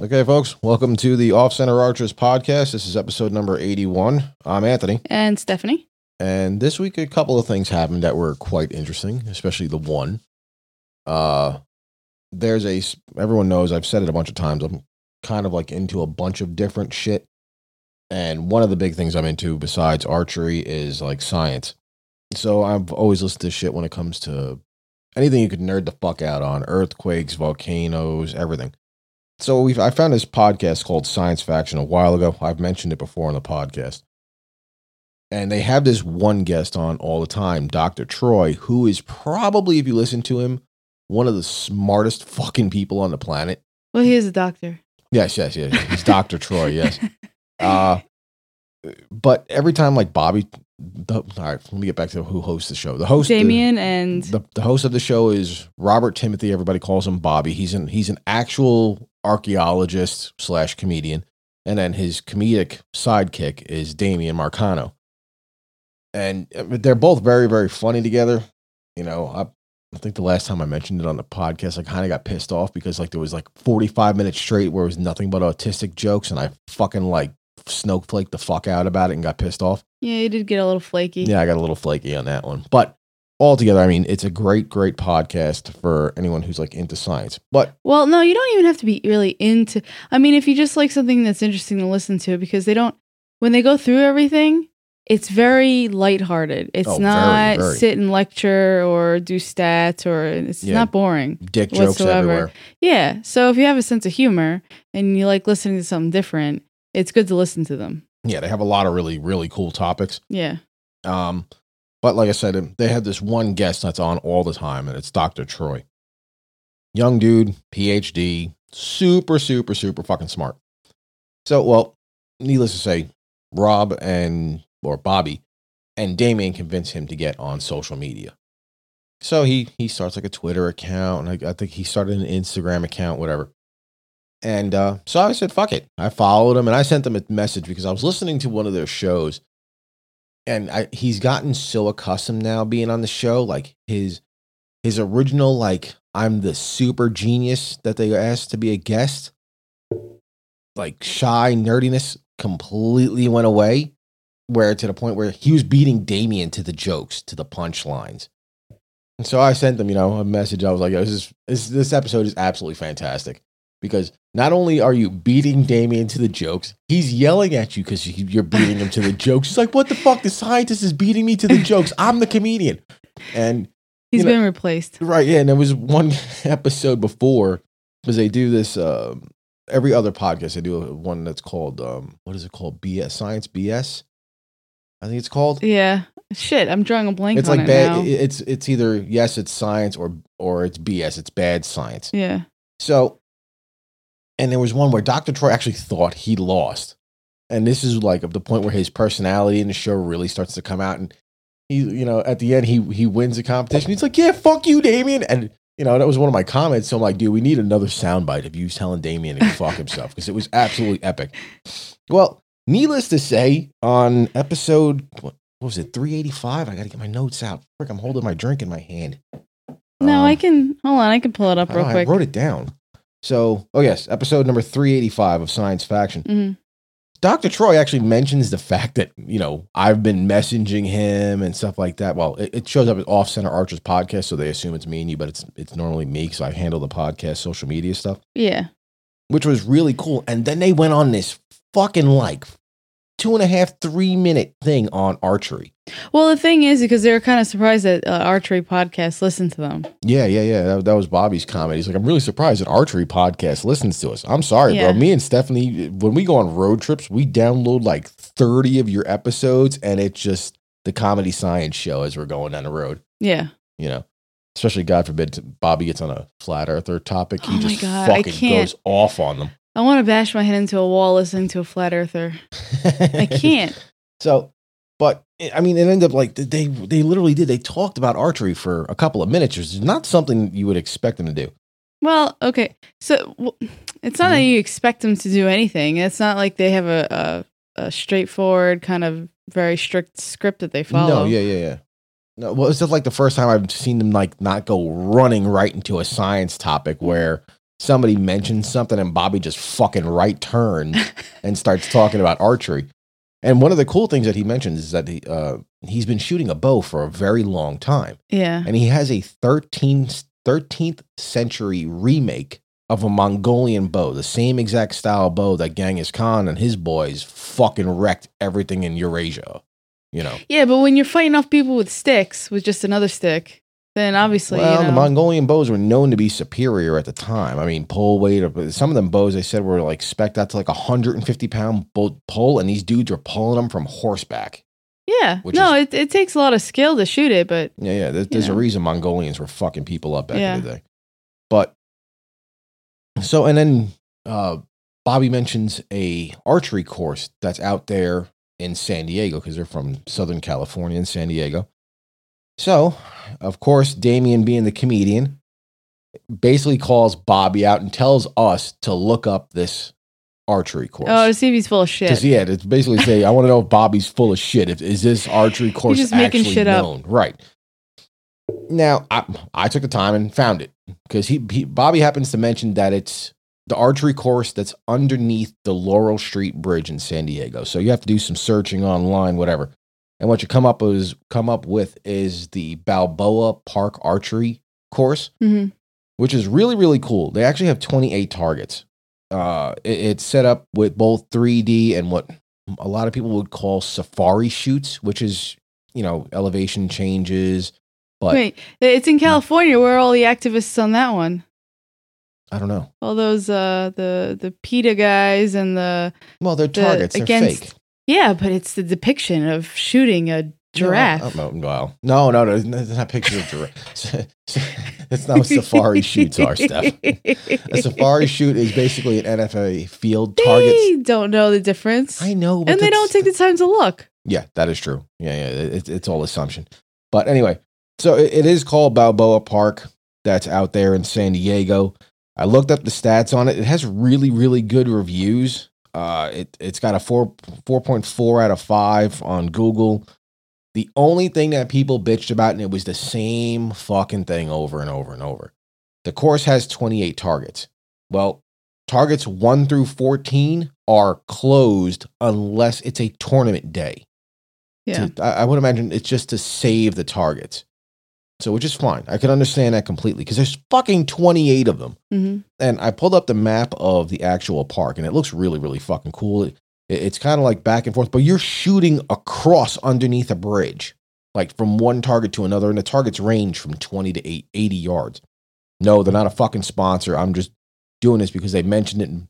Okay, folks, welcome to the Off Center Archers podcast. This is episode number 81. I'm Anthony. And Stephanie. And this week, a couple of things happened that were quite interesting, especially the one. Uh, there's a, everyone knows, I've said it a bunch of times, I'm kind of like into a bunch of different shit. And one of the big things I'm into besides archery is like science. So I've always listened to shit when it comes to anything you could nerd the fuck out on earthquakes, volcanoes, everything. So we've I found this podcast called Science Faction a while ago. I've mentioned it before on the podcast. And they have this one guest on all the time, Dr. Troy, who is probably, if you listen to him, one of the smartest fucking people on the planet. Well, he is a doctor. Yes, yes, yes. He's Dr. Troy, yes. Uh but every time like Bobby the, all right, let me get back to who hosts the show. The host Damien the, and the, the host of the show is Robert Timothy. Everybody calls him Bobby. He's an he's an actual archaeologist slash comedian, and then his comedic sidekick is Damian Marcano. And uh, they're both very very funny together. You know, I, I think the last time I mentioned it on the podcast, I kind of got pissed off because like there was like 45 minutes straight where it was nothing but autistic jokes, and I fucking like snowflake the fuck out about it and got pissed off. Yeah, you did get a little flaky. Yeah, I got a little flaky on that one. But altogether, I mean, it's a great, great podcast for anyone who's like into science. But well, no, you don't even have to be really into. I mean, if you just like something that's interesting to listen to, because they don't when they go through everything. It's very lighthearted. It's Oh, not very. sit and lecture or do stats or it's Yeah. not boring. dick jokes Whatsoever. everywhere. Yeah. So if you have a sense of humor and you like listening to something different, it's good to listen to them. Yeah, they have a lot of really, really cool topics. Yeah. Um, but like I said, they have this one guest that's on all the time, and it's Dr. Troy. Young dude, PhD, super, super, super fucking smart. So, well, needless to say, Rob and or Bobby and Damien convince him to get on social media. So he he starts like a Twitter account, and I, I think he started an Instagram account, whatever. And uh, so I said, "Fuck it." I followed him, and I sent them a message because I was listening to one of their shows, and I, he's gotten so accustomed now being on the show, like his his original like I'm the super genius that they asked to be a guest, like shy nerdiness completely went away. Where to the point where he was beating Damien to the jokes, to the punchlines. And so I sent them, you know, a message. I was like, this, is, this, this episode is absolutely fantastic because not only are you beating Damien to the jokes, he's yelling at you because you're beating him to the jokes. He's like, what the fuck? The scientist is beating me to the jokes. I'm the comedian. And He's know- been replaced. Right, yeah, and there was one episode before because they do this um, every other podcast. They do one that's called um, what is it called? BS Science BS. I think it's called. Yeah. Shit, I'm drawing a blank It's like it bad. now. It's it's either yes, it's science or or it's BS. It's bad science. yeah. So, and there was one where Dr. Troy actually thought he lost. And this is like of the point where his personality in the show really starts to come out. And he, you know, at the end, he he wins the competition. He's like, yeah, fuck you, Damien. And, you know, that was one of my comments. So I'm like, dude, we need another soundbite of you telling Damien to fuck himself because it was absolutely epic. Well, needless to say, on episode, what, what was it, 385? I got to get my notes out. Frick, I'm holding my drink in my hand. No, Um, I can hold on. I can pull it up I real know, quick. I wrote it down. So, oh yes, episode number 385 of Science Faction. Mhm. Dr. Troy actually mentions the fact that, you know, I've been messaging him and stuff like that. Well, it, it shows up at Off Center Archers podcast, so they assume it's me and you, but it's it's normally me because I handle the podcast social media stuff, Yeah. which was really cool. And then they went on this fucking like two and a half, three minute thing on archery. Well, the thing is, because they were kind of surprised that uh, Archery Podcast listened to them. Yeah, yeah, yeah. That, that was Bobby's comment. He's like, I'm really surprised that Archery Podcast listens to us. I'm sorry, Yeah. bro. Me and Stephanie, when we go on road trips, we download like 30 of your episodes, and it's just the comedy science show as we're going down the road. Yeah. You know, especially God forbid Bobby gets on a flat earther topic. He Oh just God, fucking goes off on them. I want to bash my head into a wall listening to a flat earther. I can't. So, but I mean, it ended up like they they literally did. They talked about archery for a couple of minutes, which is not something you would expect them to do. Well, okay. So w- it's not that Mm-hmm. you expect them to do anything. It's not like they have a, a, a straightforward kind of very strict script that they follow. No, yeah, yeah, yeah. No, well, it's just like the first time I've seen them like not go running right into a science topic where somebody mentions something and Bobby just fucking right turns and starts talking about archery. And one of the cool things that he mentions is that he, uh, he's been shooting a bow for a very long time. Yeah. And he has a 13, 13th century remake of a Mongolian bow, the same exact style bow that Genghis Khan and his boys fucking wrecked everything in Eurasia. You know, Yeah, but when you're fighting off people with sticks, with just another stick, then obviously, well, you the. Mongolian bows were known to be superior at the time. I mean, pull weight. Some of them bows they said were like spec out to like a 150 pound pull, and these dudes were pulling them from horseback. yeah. No, it, it takes a lot of skill to shoot it, but Yeah, yeah. There's, there's a reason Mongolians were fucking people up back Yeah. in the day. But so, and then uh, Bobby mentions a archery course that's out there in San Diego because they're from Southern California and San Diego. So, of course, Damien, being the comedian, basically calls Bobby out and tells us to look up this archery oh, course. oh, to see if he's full of shit. Because yeah, it's basically say, I want to know if Bobby's full of shit. If is this archery course just making actually shit up. Right. Now, I, I took the time and found it because he, he Bobby happens to mention that it's the archery course that's underneath the Laurel Street Bridge in San Diego. So you have to do some searching online, whatever. And what you come up is come up with is the Balboa Park Archery course hmm which is really really cool. They actually have 28 targets. Uh, it- it's set up with both 3D and what a lot of people would call safari shoots, which is you know elevation changes. But Wait, it's in California. Where are all the activists on that one? I don't know. All those uh the the PETA guys and the Well, they're The- targets. They're against fake. Yeah, but it's the depiction of shooting a uh, giraffe. No, no, well, no, no, no. It's not pictures of giraffes. That's not what safari shoots are, Steph. A safari shoot is basically an NFAA field targets. They don't know the difference, I know, but and they don't take the time to look. Yeah, that is true. Yeah, yeah, it, it's all assumption. But anyway, so it, it is called Balboa Park. That's out there in San Diego. I looked up the stats on it. It has really, really good reviews. Uh, it it's got a four four point four out of five on Google. The only thing that people bitched about, and it was the same fucking thing over and over and over. The course has 28 targets. Well, targets 1 through 14 are closed unless it's a tournament day Yeah, to, I, I would imagine it's just to save the targets. So, which is fine. I can understand that completely because there's fucking 28 of them. hmm And I pulled up the map of the actual park and it looks really, really fucking cool. It, it- it's kind of like back and forth, but you're shooting across underneath a bridge, like from one target to another. And the targets range from 20 to eight- 80 yards. No, they're not a fucking sponsor. I'm just doing this because they mentioned it. And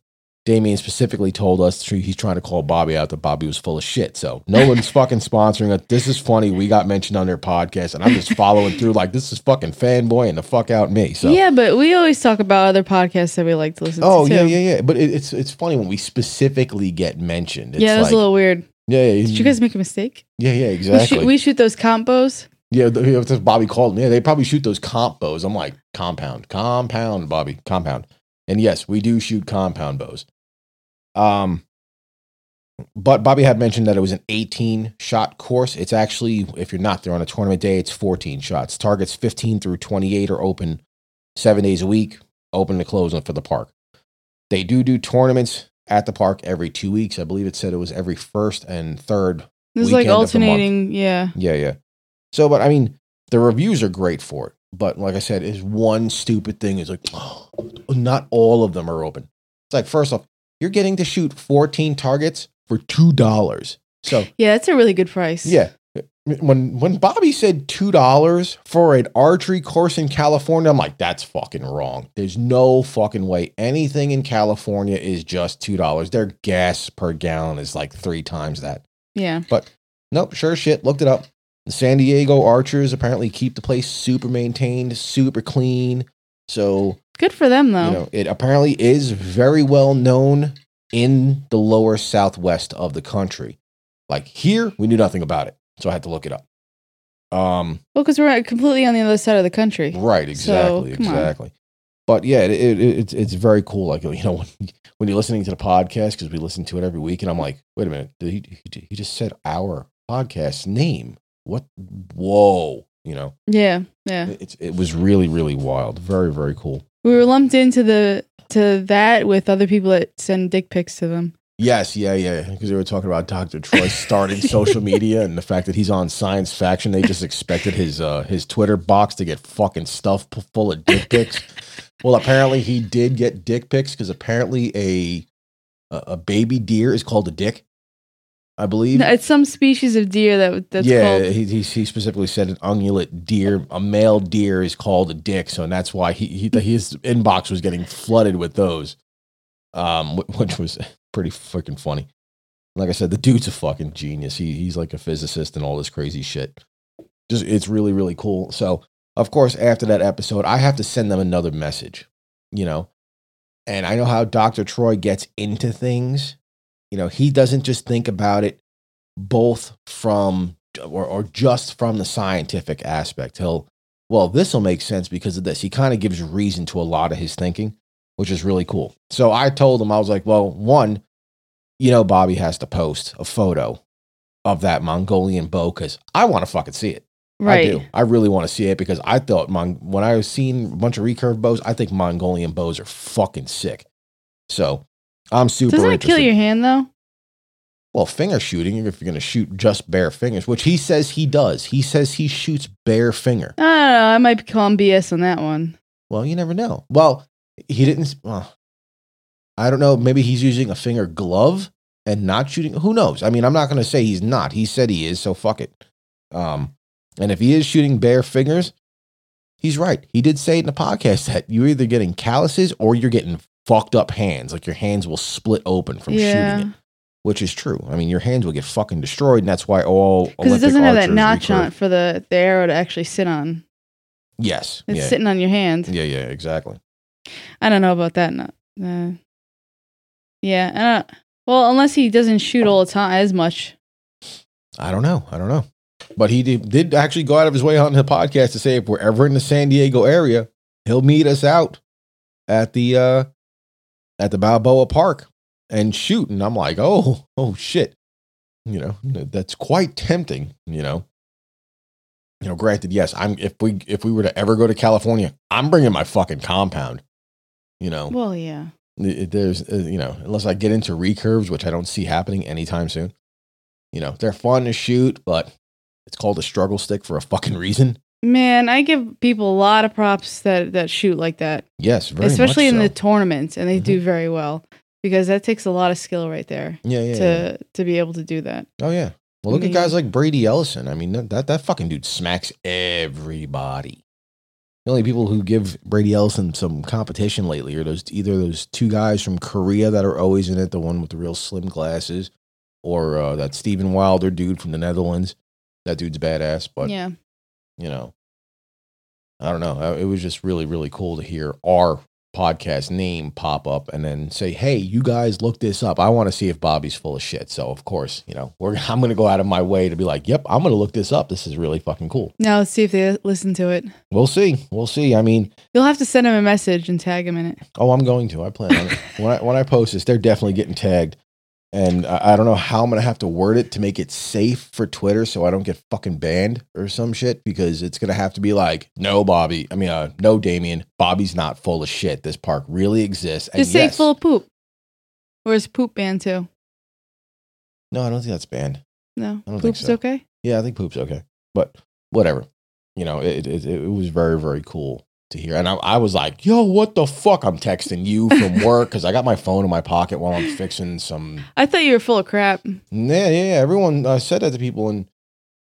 Damien specifically told us he's trying to call Bobby out that Bobby was full of shit. So no one's fucking sponsoring it. This is funny. We got mentioned on their podcast, and I'm just following through like this is fucking fanboy and the fuck out me. So yeah, but we always talk about other podcasts that we like to listen to. Oh to. yeah, yeah, yeah. But it, it's it's funny when we specifically get mentioned. It's yeah, was like, a little weird. yeah, yeah, Did you guys make a mistake? yeah, yeah, We, exactly. shoot, we shoot those combos. yeah, the, yeah, that's Bobby called me. Yeah, they probably shoot those comp bows. I'm like compound, compound, Bobby, compound. And yes, we do shoot compound bows. Um, but Bobby had mentioned that it was an 18 shot course. It's actually, if you're not there on a tournament day, it's 14 shots. Targets 15 through 28 are open seven days a week, open to close for the park. They do do tournaments at the park every two weeks. I believe it said it was every first and third This is like Weekend of the month. alternating. Yeah. yeah, yeah. So, but I mean, the reviews are great for it. But like I said, is one stupid thing is like, oh, not all of them are open. It's like, first off, you're getting to shoot 14 targets for $2. So, Yeah, that's a really good price. yeah. When when Bobby said two dollars for an archery course in California, I'm like, that's fucking wrong. There's no fucking way anything in California is just two dollars. Their gas per gallon is like three times that. Yeah. But nope, sure shit. Looked it up. The San Diego Archers apparently keep the place super maintained, super clean. So, Good for them though. you know, it apparently is very well known in the lower southwest of the country. Like here, we knew nothing about it. So I had to look it up. Um, well, because we're completely on the other side of the country. right, exactly, on. exactly. But yeah, it, it, it, it's it's very cool. Like you know, when, when you're listening to the podcast because we listen to it every week, and I'm like, wait a minute, did he, he he just said our podcast name? What? Whoa! You know, Yeah. Yeah. it, it's it was really really wild. Very very cool. We were lumped into the to that with other people that send dick pics to them. Yes, yeah, yeah. Because they were talking about Dr. Troy starting social media and the fact that he's on Science Faction. They just expected his uh, his Twitter box to get fucking stuff full of dick pics. well, apparently he did get dick pics because apparently a a a baby deer is called a dick. I believe. No, it's some species of deer that that's yeah, called. he, he he specifically said an ungulate deer, a male deer is called a dick, so and that's why he, he his inbox was getting flooded with those, um, which was pretty freaking funny. Like I said, the dude's a fucking genius. He he's like a physicist and all this crazy shit. Just it's really really cool. So of course after that episode, I have to send them another message, you know, and I know how Doctor Troy gets into things. You know, he doesn't just think about it both from or, or just from the scientific aspect. He'll, well, this will make sense because of this. He kind of gives reason to a lot of his thinking, which is really cool. So I told him, I was like, well, one, you know, Bobby has to post a photo of that Mongolian bow because I want to fucking see it. right. I do. I really want to see it because I thought Mon- when I was seeing a bunch of recurve bows, I think Mongolian bows are fucking sick. So I'm super Doesn't it kill your hand though? Well, finger shooting, if you're going to shoot just bare fingers, which he says he does. He says he shoots bare finger. I don't know. I might be calling BS on that one. Well, you never know. Well, he didn't. Well, I don't know. Maybe he's using a finger glove and not shooting. Who knows? I mean, I'm not going to say he's not. He said he is, so fuck it. Um, and if he is shooting bare fingers, he's right. He did say it in the podcast that you're either getting calluses or you're getting fucked up hands. Like your hands will split open from yeah. shooting it, which is true. I mean, your hands will get fucking destroyed, and that's why all Because it doesn't have that notch on recurve. it for the, the arrow to actually sit on. Yes. It's yeah. sitting on your hand. yeah. Yeah. Exactly. I don't know about that. No. Uh, yeah. Well, unless he doesn't shoot all the time as much. I don't know. I don't know. But he did, did actually go out of his way on the podcast to say if we're ever in the San Diego area, he'll meet us out at the uh at the Balboa Park and shoot. And I'm like, oh, oh shit. You know, that's quite tempting, you know. You know, granted, yes, I'm if we if we were to ever go to California, I'm bringing my fucking compound. You know, Well, yeah. there's uh, you know unless i get into recurves which i don't see happening anytime soon you know they're fun to shoot but it's called a struggle stick for a fucking reason Man, I give people a lot of props that, that shoot like that, yes very especially in so. the tournaments, and they Mhm. do very well because that takes a lot of skill right there yeah yeah, to yeah to be able to do that. oh yeah well look I at guys like brady ellison i mean that, that fucking dude smacks everybody the only people who give brady ellison some competition lately are those either those two guys from korea that are always in it the one with the real slim glasses or uh, that Steven Wijler dude from the netherlands that dude's badass but yeah. You know, I don't know. It was just really, really cool to hear our podcast name pop up and then say, "Hey, you guys, look this up. I want to see if Bobby's full of shit." So, of course, you know, we're I'm going to go out of my way to be like, "Yep, I'm going to look this up. This is really fucking cool." Now let's see if they listen to it. We'll see. We'll see. I mean, You'll have to send them a message and tag them in it. oh, I'm going to. I plan on it. when I when I post this, they're definitely getting tagged. And I, I don't know how I'm to have to word it to make it safe for Twitter so I don't get fucking banned or some shit because it's to have to be like, no, Bobby. I mean, uh, no, Damien. Bobby's not full of shit. This park really exists. And Just say yes, full of poop. Or is poop banned too? no, I don't think that's banned. No. I don't think Poop's so. okay? Yeah, I think poop's okay. But whatever. You know, it, it, it was very, very cool to hear. And I, I was like, yo, what the fuck? I'm texting you from work because I got my phone in my pocket while I'm fixing some I thought you were full of crap. Yeah, yeah, yeah. Everyone uh, said that to people, and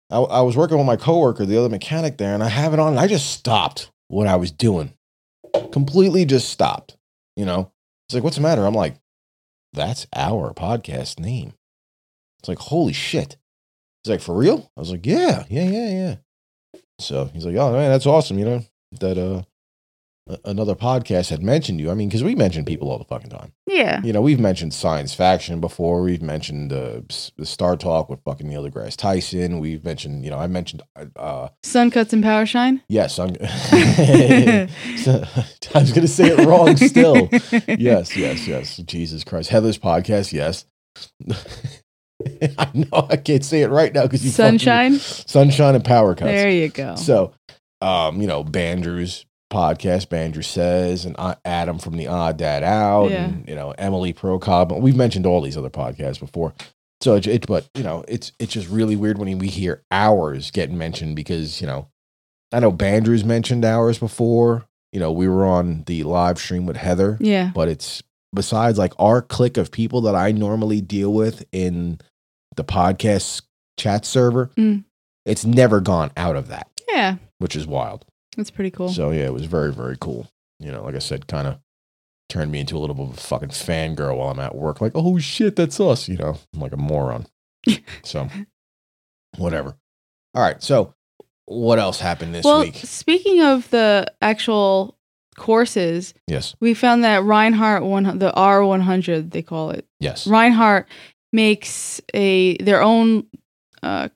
I, I was working with my coworker, the other mechanic there, and I have it on. And I just stopped what I was doing, completely just stopped. You know, it's like, what's the matter? I'm like, that's our podcast name. It's like, holy shit. He's like, for real? I was like, yeah, yeah, yeah, yeah. So he's like, oh man, that's awesome. You know that uh another podcast had mentioned you. I mean, because we mention people all the fucking time. Yeah. You know, we've mentioned science faction before. We've mentioned uh, the Star Talk with fucking Neil deGrasse Tyson. We've mentioned, you know, I mentioned, uh, Sun cuts and power shine. yes, I'm, So- I was going to say it wrong still. Yes, yes, yes. Jesus Christ. Heather's podcast, yes. I know I can't say it right now because you fucking- Sunshine. sunshine and power cuts. There you go. So, um, you know, Bandrews, podcast, Bandrew says, and Adam from the Odd Dad Out, Yeah. and you know Emily Procob. We've mentioned all these other podcasts before. So it, it, but you know, it's it's just really weird when we hear ours getting mentioned because you know, I know Bandrew's mentioned ours before. You know, we were on the live stream with Heather, Yeah. but it's besides like our clique of people that I normally deal with in the podcast chat server, Mm. it's never gone out of that, Yeah. which is wild. That's pretty cool. So yeah, it was very, very cool. You know, like I said, kind of turned me into a little bit of a fucking fangirl while I'm at work. Like, oh shit, that's us. You know, I'm like a moron. so whatever. All right. So what else happened this well, week? speaking of the actual courses, Yes. we found that Rinehart one the R one hundred they call it. Yes. Rinehart makes a their own. Uh,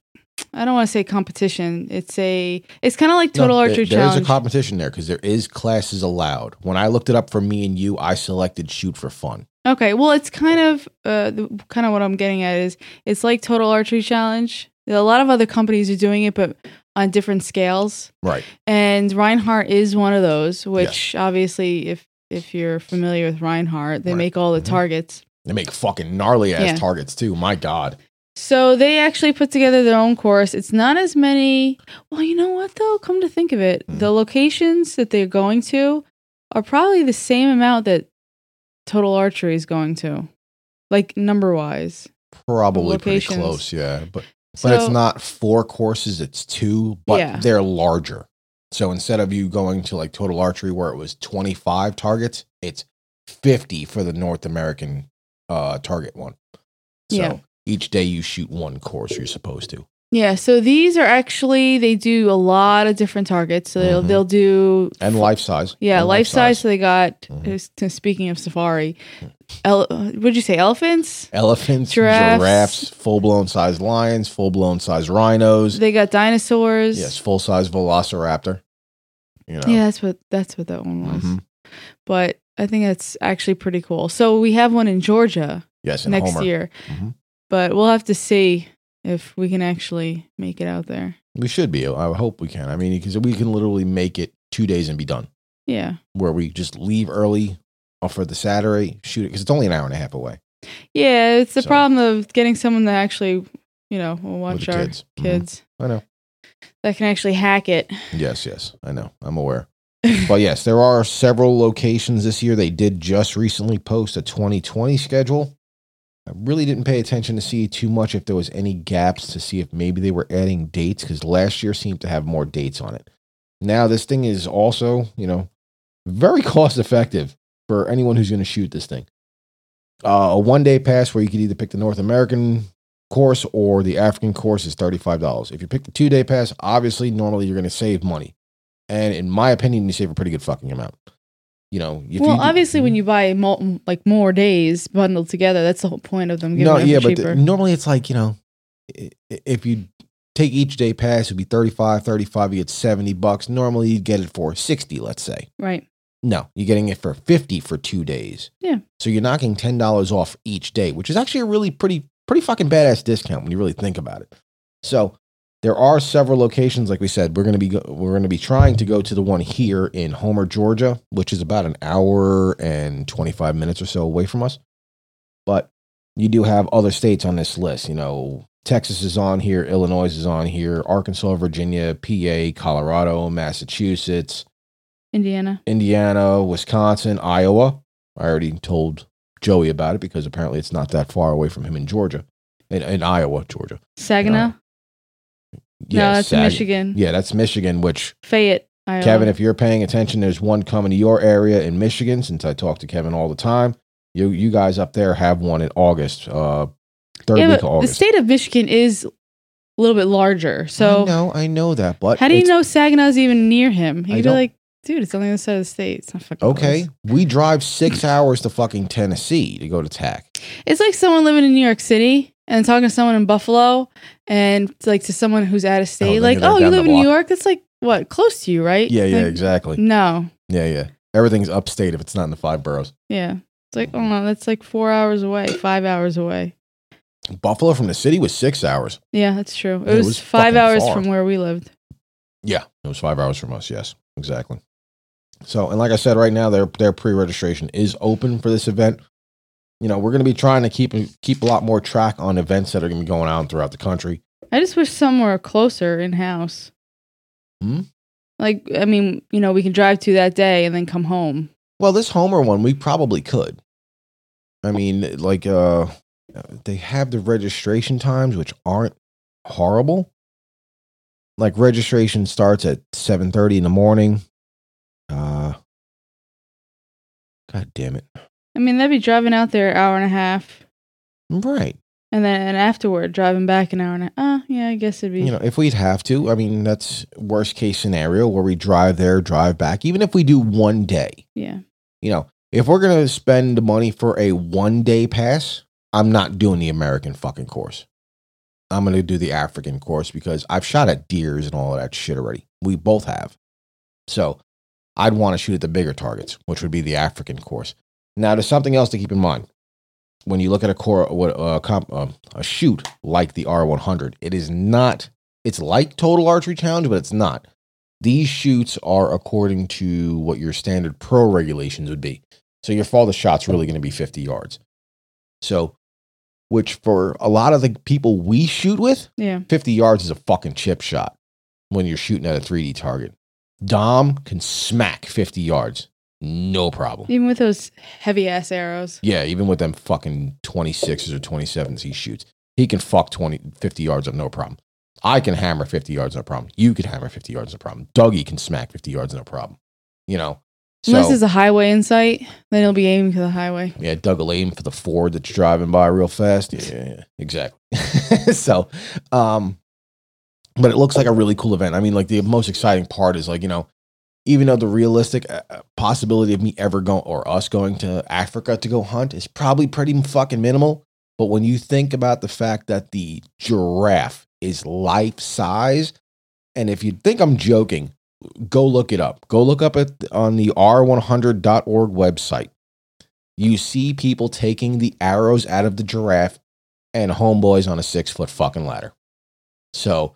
I don't want to say competition. It's a. It's kind of like Total No, Archery There is Challenge. a competition there because there is classes allowed. When I looked it up for me and you, I selected shoot for fun. Okay, well, it's kind of uh, the, kind of what I'm getting at is it's like Total Archery Challenge. A lot of other companies are doing it, but on different scales. Right. And Rinehart is one of those. Which obviously, if if you're familiar with Rinehart, they Right. make all the Mhm. targets. They make fucking gnarly ass Yeah. targets too. My God. So they actually put together their own course. It's not as many. Well, you know what though? Come to think of it, Hmm. the locations that they're going to are probably the same amount that Total Archery is going to, like number wise. Probably pretty close. Yeah. But So, but it's not four courses, it's two, but Yeah. they're larger. So instead of you going to like total archery where it was 25 targets, it's 50 for the North American uh target one. So Yeah. Each day you shoot one course you're supposed to. Yeah, so these are actually they do a lot of different targets. So they'll Mhm. they'll do And life size. yeah And life size. So they got Mhm. uh, speaking of safari, ele- what'd you say elephants? Elephants, Giraffes. giraffes, full blown size lions, full blown size rhinos. They got dinosaurs. yes, full size velociraptor. You know. Yeah, that's what that's what that one was. Mhm. But I think that's actually pretty cool. So we have one in Georgia Yes, and next Homer. year, Mhm. But we'll have to see if we can actually make it out there. We should be. I hope we can. I mean, because we can literally make it two days and be done. Yeah, where we just leave early for the Saturday, shoot it because it's only an hour and a half away yeah. It's the So- problem of getting someone that actually, you know, will watch our kids. Mhm. kids I know. that can actually hack it. Yes, yes, I know. I'm aware. but yes, there are several locations this year. They did just recently post a 2020 schedule. I really didn't pay attention to see too much if there was any gaps to see if maybe they were adding dates because last year seemed to have more dates on it. Now this thing is also, you know, very cost effective for anyone who's going to shoot this thing. Uh, a one day pass where you could either pick the North American course or the African course is $35. If you pick the two day pass, obviously, normally you're going to save money. And in my opinion, you save a pretty good fucking amount. You know, if well, you obviously, when mm-hmm. you buy mul- like more days bundled together, that's the whole point of them giving no, yeah, but the- normally it's like, you know, if you take each day pass, it'd be 35, 35, you get 70 bucks. Normally you'd get it for 60, let's say. right. No, you're getting it for 50 for two days. Yeah. So you're knocking $10 off each day, which is actually a really pretty, pretty fucking badass discount when you really think about it. So there are several locations, like we said, we're going to be, we're going to be trying to go to the one here in Homer, Georgia, which is about an hour and 25 minutes or so away from us. But you do have other states on this list. You know, Texas is on here, Illinois is on here, Arkansas, Virginia, PA, Colorado, Massachusetts, Indiana. Indiana, Wisconsin, Iowa. I already told Joey about it because apparently it's not that far away from him in Georgia, in, in Iowa, Georgia. Saginaw. Uh, no, that's Sag- Michigan. Yeah, that's Michigan. Which Fayette. Iowa. Kevin, if you're paying attention, there's one coming to your area in Michigan. Since I talk to Kevin all the time, you you guys up there have one in August, uh, third yeah, week of the state of Michigan is a little bit larger. I So know, I know that, but how do you know Saginaw's even near him? He'd be like, dude, it's on the other side of the state. It's not fucking Okay, close." we drive six hours to fucking Tennessee to go to TAC. It's like someone living in New York City and talking to someone in Buffalo and like to someone who's out of oh, state. then like, oh, you live in New. York? That's like what close to you, right? Yeah, yeah, Like, exactly. No, Yeah, yeah. Everything's upstate if it's not in the five boroughs. yeah. It's like, oh no, that's like four hours away, five hours away. Buffalo from the city was six hours. Yeah, that's true. It Yeah, it was, was five hours far. from where we lived. Yeah, it was five hours from us. Yes, exactly. So, and like I said, right now their their pre registration is open for this event. You know, we're going to be trying to keep keep a lot more track on events that are going to be going on throughout the country. I just wish somewhere closer in house. Hmm? Like, I mean, you know, we can drive to that day and then come home. Well, this Homer one we probably could. I mean, like uh they have the registration times which aren't horrible. Like registration starts at 7:30 in the morning. Uh God damn it. I mean, they'd be driving out there an hour and a half, Right. and then afterward driving back an hour and a Uh, yeah, I guess it'd be. You know, if we'd have to, I mean, that's worst case scenario where we drive there, drive back, even if we do one day. yeah. You know, if we're going to spend the money for a one day pass, I'm not doing the American fucking course. I'm going to do the African course because I've shot at deers and all of that shit already. We both have. So I'd want to shoot at the bigger targets, which would be the African course. Now, there's something else to keep in mind. When you look at a core, what uh, comp, uh, a shoot like the R100, it is not. It's like Total Archery Challenge, but it's not. These shoots are according to what your standard pro regulations would be. So your farthest shot's really going to be 50 yards. So, which for a lot of the people we shoot with, Yeah. 50 yards is a fucking chip shot when you're shooting at a 3D target. Dom can smack 50 yards, no problem. Even with those heavy ass arrows. Yeah, even with them fucking 26s or 27s he shoots, he can fuck 20, 50 yards up, no problem. I can hammer 50 yards, no problem. You can hammer 50 yards, no problem. Dougie can smack 50 yards, no problem. You know? So, Unless there's a highway in sight, then he'll be aiming for the highway. yeah, Doug will aim for the Ford that's driving by real fast. Yeah, yeah, yeah, exactly. so, um, but it looks like a really cool event. I mean, like the most exciting part is like, you know, even though the realistic uh, uh, possibility of me ever going or us going to Africa to go hunt is probably pretty fucking minimal. But when you think about the fact that the giraffe is life size, and if you think I'm joking, go look it up. Go look up at on the r100.org website. You see people taking the arrows out of the giraffe and homeboys on a six foot fucking ladder. So,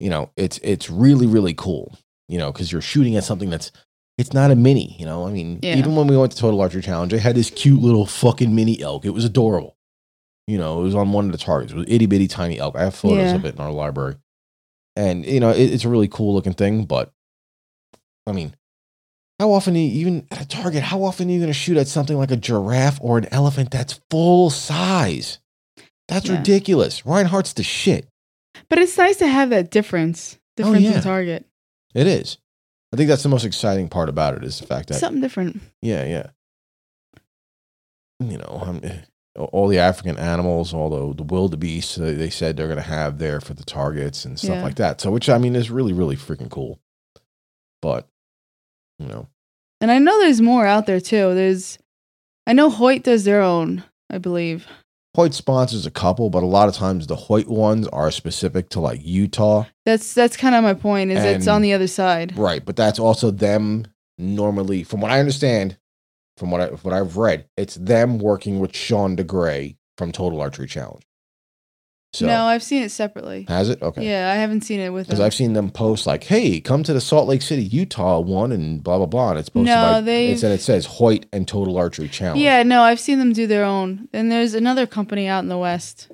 you know, it's it's really really cool. You know, because you're shooting at something that's it's not a mini. You know, I mean, Yeah. even when we went to Total Archery Challenge, I had this cute little fucking mini elk. It was adorable. You know, it was on one of the targets. It was itty bitty tiny elk. I have photos Yeah. of it in our library, and you know, it, it's a really cool looking thing. But I mean, how often, are you, even at a target, how often are you going to shoot at something like a giraffe or an elephant that's full size? That's Yeah. ridiculous. Rinehart's the shit. But it's nice to have that difference. Oh, Difference yeah. in target. It is. I think that's the most exciting part about it is the fact that Something different. Yeah, yeah. You know, um, eh, all the African animals, all the, the wildebeest, uh, they said they're going to have there for the targets and stuff Yeah. like that. So, which I mean is really, really freaking cool. But, you know, And I know there's more out there too. There's I know Hoyt does their own, I believe. Hoyt sponsors a couple, but a lot of times the Hoyt ones are specific to like Utah. That's that's kind of my point. Is it's on the other side. Right. But that's also them normally, from what I understand, from what I what I've read, it's them working with Sean DeGray from Total Archery Challenge. So No, I've seen it separately. has it? Okay. Yeah, I haven't seen it with Because. I've seen them post like, "Hey, come to the Salt Lake City, Utah one," and blah blah blah. And it's posted No, by it's, and it says Hoyt and Total Archery Challenge. Yeah, no, I've seen them do their own. And there's another company out in the west,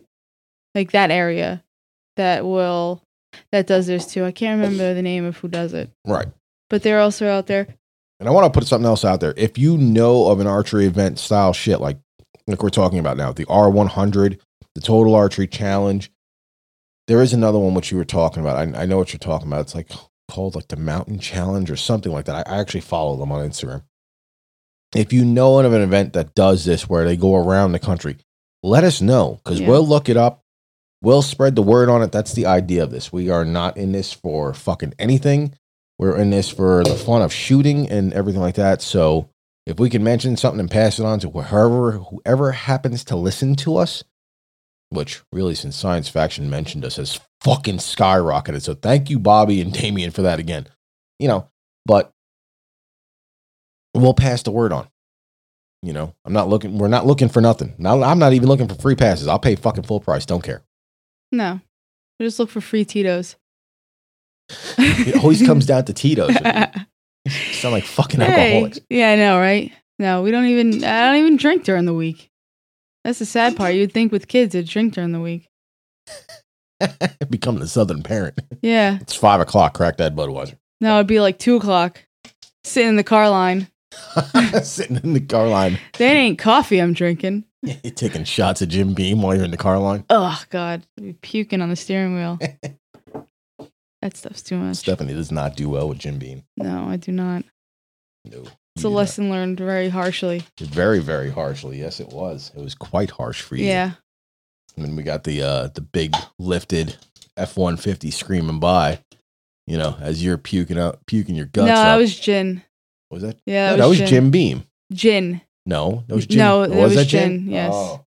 like that area, that will that does theirs too. I can't remember the name of who does it, right. but they're also out there. And I want to put something else out there. If you know of an archery event style shit like like we're talking about now, the R one hundred, the Total Archery Challenge, there is another one which you were talking about. I, I know what you're talking about. It's like called like the Mountain Challenge or something like that. I, I actually follow them on Instagram. If you know of an event that does this where they go around the country, let us know because Yeah. we'll look it up. We'll spread the word on it. That's the idea of this. We are not in this for fucking anything. We're in this for the fun of shooting and everything like that. So if we can mention something and pass it on to whoever whoever happens to listen to us, which really since science faction mentioned us has fucking skyrocketed. So thank you, Bobby and Damien, for that again. You know, but we'll pass the word on. You know, I'm not looking. We're not looking for nothing. Now, I'm not even looking for free passes. I'll pay fucking full price. Don't care. No, we just look for free Tito's. It always comes down to Tito's. sound like fucking Hey, alcoholics. yeah, I know, right? No, we don't even. I don't even drink during the week. That's the sad part. You'd think with kids, they'd drink during the week. Become the southern parent. Yeah. It's five o'clock. Crack that Budweiser. No, it'd be like two o'clock. Sitting in the car line. Sitting in the car line, That ain't coffee I'm drinking. you're taking shots of Jim Beam while you're in the car line. Oh God, be puking on the steering wheel. that stuff's too much. Stephanie does not do well with Jim Beam. No, I do not. No, It's a do lesson learned very harshly. Very, very harshly. Yes, it was. It was quite harsh for you. Yeah. And then we got the uh the big lifted F one fifty screaming by. You know, as you're puking out, puking your guts no, up. that was gin. was that? Yeah, No, that, that was gin. Jim Beam. Gin. No, that was Jim. No, Oh, that was that gin, yes. Oh,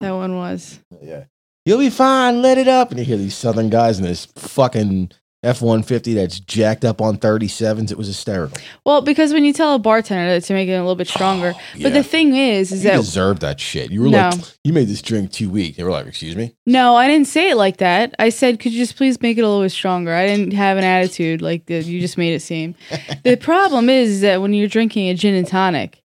That one was. yeah. You'll be fine. Let it up. And you hear these southern guys in this fucking F one fifty that's jacked up on thirty sevens. It was hysterical. Well, because when you tell a bartender that to make it a little bit stronger, Yeah. but the thing is, is that you that deserve that shit. You were No. like, you made this drink too weak. They were like, excuse me. no, I didn't say it like that. I said, could you just please make it a little bit stronger? I didn't have an attitude like that. You just made it seem. the problem is, is that when you're drinking a gin and tonic,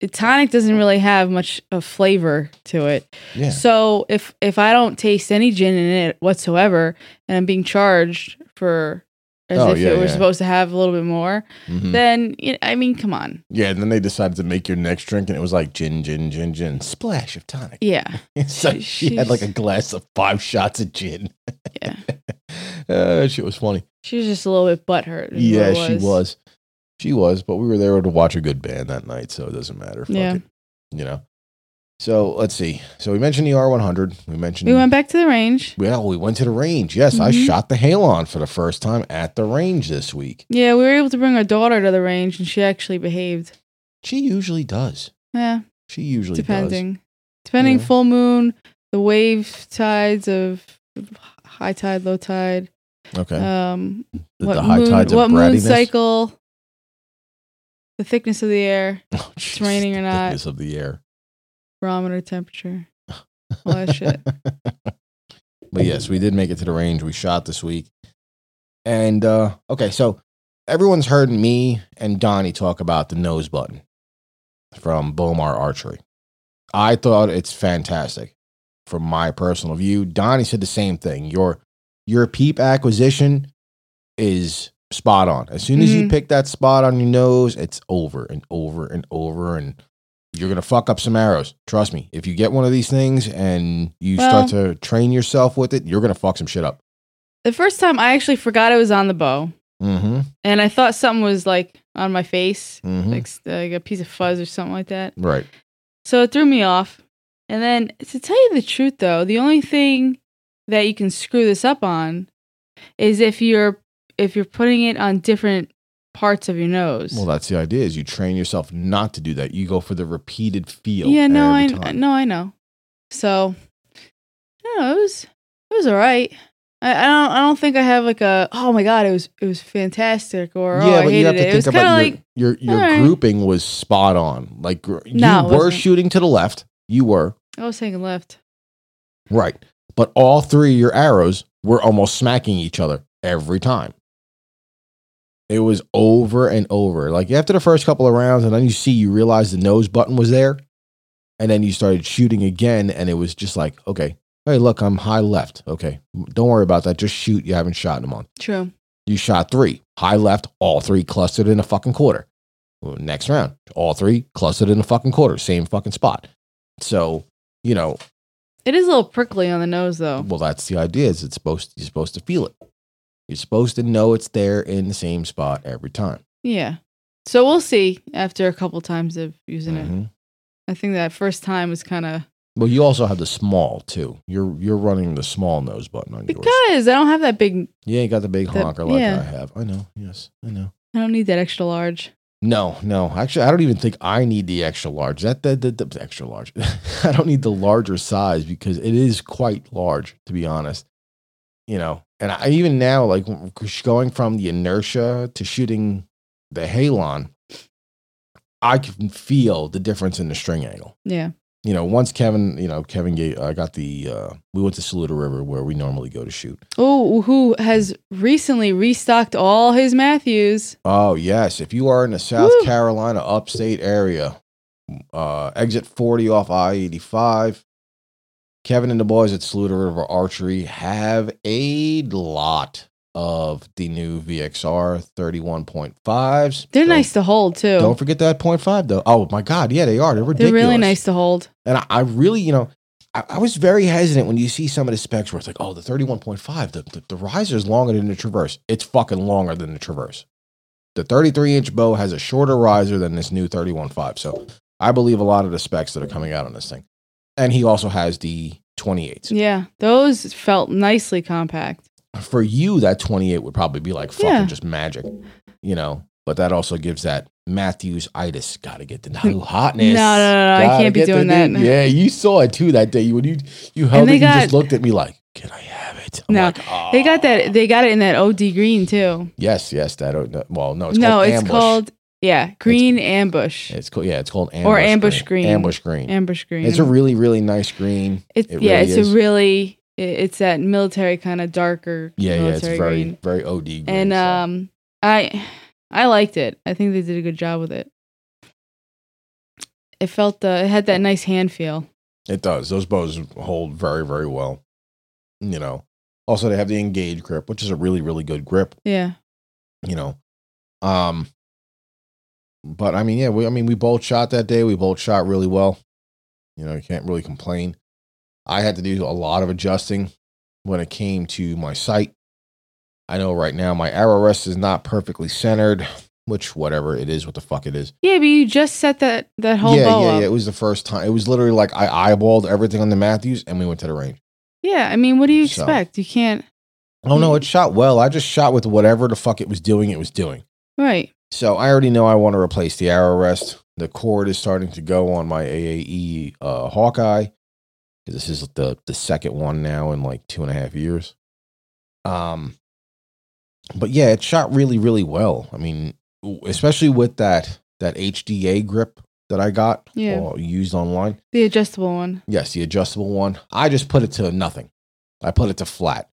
the tonic doesn't really have much of flavor to it. Yeah. So if if I don't taste any gin in it whatsoever, and I'm being charged for as Oh, if yeah, it were yeah. supposed to have a little bit more, Mhm. then you know, I mean, come on, Yeah. And then they decided to make your next drink, and it was like gin, gin, gin, gin, splash of tonic. yeah, so She- she had like a glass of five shots of gin. yeah. uh, shit was funny. She was just a little bit butthurt. Yeah, it she was. She was, but we were there to watch a good band that night, so it doesn't matter. Fuck Yeah. it. You know. So let's see. So we mentioned the R100. We mentioned. We went back to the range. Well, we went to the range. Yes, I Mhm. shot the Halon for the first time at the range this week. Yeah, we were able to bring our daughter to the range, and she actually behaved. She usually does. Yeah, She usually does. depending, depending Yeah. full moon, the wave tides of high tide, low tide. Okay. Um, the, what the high moon, tides of what moon cycle, the thickness of the air, Oh, jeez, raining or the not. thickness of the air. Barometer temperature, all that shit. but yes, we did make it to the range. We shot this week. And uh okay, so everyone's heard me and Donnie talk about the nose button from Bomar Archery. I thought it's fantastic from my personal view. Donnie said the same thing. Your your peep acquisition is spot on. As soon as you Mhm. pick that spot on your nose, it's over and over and over and you're gonna fuck up some arrows. Trust me. If you get one of these things and you start to train yourself with it, you're gonna fuck some shit up. The first time I actually forgot it was on the bow, Mm-hmm. and I thought something was like on my face, mm-hmm. like, like a piece of fuzz or something like that. right. So it threw me off. And then to tell you the truth, though, the only thing that you can screw this up on is if you're if you're putting it on different parts of your nose. Well, that's the idea. Is you train yourself not to do that. You go for the repeated feel. yeah, no, I time. no, I know. So, I don't know, it was it was all right. I, I don't I don't think I have like a oh my god it was it was fantastic or oh yeah, I but you have to it. It think of about like your your, your alright. grouping was spot on. Like you No, were shooting to the left. You were I was taking left. right, but all three of your arrows were almost smacking each other every time. It was over and over. Like after the first couple of rounds, and then you see you realize the nose button was there, and then you started shooting again, and it was just like, okay, hey, look, I'm high left. Okay, don't worry about that. Just shoot. You haven't shot in a month. True. You shot three, high left, all three clustered in a fucking quarter. Next round, all three clustered in a fucking quarter, same fucking spot. So, you know, It is a little prickly on the nose though. well, that's the idea. Is it's supposed you're supposed to feel it. You're supposed to know it's there in the same spot every time. Yeah. So we'll see after a couple times of using it. Mhm. I think that first time was kind of Well, you also have the small too. You're you're running the small nose button on yours. because I don't have that big. Yeah, you got the big The- honker like yeah. I have. I know. Yes, I know. I don't need that extra large. No, no. Actually, I don't even think I need the extra large. That the, the, the extra large. I don't need the larger size because it is quite large, to be honest. You know, and I even now, like going from the inertia to shooting the halon, I can feel the difference in the string angle. Yeah. you know, once Kevin, you know, Kevin gave, I got the, uh, we went to Saluda River where we normally go to shoot. Oh, who has recently restocked all his Mathews? Oh, yes. If you are in the South Woo. Carolina upstate area, uh, exit 40 off I 85, Kevin and the boys at Saluda River Archery have a lot of the new VXR 31.5s. They're Don't- nice to hold too. Don't forget that point five though. Oh my god, yeah, they are. They're ridiculous. They're really nice to hold. And I, I really, you know, I, I was very hesitant when you see some of the specs where it's like, oh, the 31.5, the, the, the riser is longer than the Traverse. It's fucking longer than the Traverse. The 33 inch bow has a shorter riser than this new 31.5. So I believe a lot of the specs that are coming out on this thing. And he also has the 28s. Yeah, those felt nicely compact. For you, that 28 would probably be like fucking Yeah. just magic, you know. But that also gives that Mathews itis. Got to get the hotness. No, no, no, no, I can't be doing new- that. Yeah, you saw it too that day when you you held it. You got- just looked at me like, "Can I have it?" I'm No, like, They got that. "Oh." They got it in that OD green too. yes, yes. That oh, no, well, no, it's no, called it's ambush. called yeah, green ambush, It's cool. yeah, it's called ambush Or ambush green. Ambush green. ambush green. It's a really really nice green. It's it yeah, really it's is. a really it's that military kind of darker Yeah, yeah. It's very green. very OD green. And so. um, I I liked it. I think they did a good job with it. It felt uh, it had that nice hand feel. It does. Those bows hold very, very well. You know. Also, they have the engage grip, which is a really, really good grip. Yeah, You know. Um. But I mean, yeah. We, I mean, we both shot that day. We both shot really well. You know, you can't really complain. I had to do a lot of adjusting when it came to my sight. I know right now my arrow rest is not perfectly centered, which whatever it is, what the fuck it is. yeah, but you just set that that whole yeah, yeah, up. yeah. It was the first time. It was literally like I eyeballed everything on the Mathews, and we went to the range. Yeah, I mean, what do you So- expect? You can't. Oh no, it shot well. I just shot with whatever the fuck it was doing. It was doing. Right. So I already know I want to replace the arrow rest. The cord is starting to go on my AAE uh, Hawkeye. This is the the second one now in like two and a half years. Um, but yeah, it shot really really well. I mean, especially with that that HDA grip that I got Yeah. or used online. The adjustable one. Yes, the adjustable one. I just put it to nothing. I put it to flat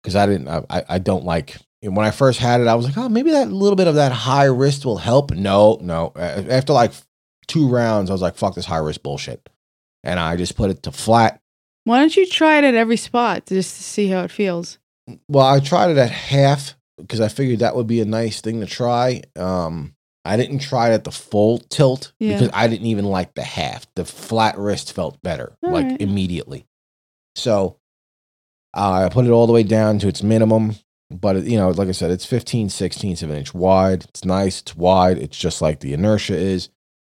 because I didn't. I, I- I don't like. And When I first had it, I was like, oh, maybe that little bit of that high wrist will help. No, no. After like two rounds, I was like, fuck this high wrist bullshit, and I just put it to flat. Why don't you try it at every spot just to see how it feels? Well, I tried it at half because I figured that would be a nice thing to try. Um, I didn't try it at the full tilt Yeah. because I didn't even like the half. The flat wrist felt better, All like right. immediately. So uh, I put it all the way down to its minimum. But, you know, like I said, it's 15 16 of an inch wide. It's nice. It's wide. It's just like the inertia is.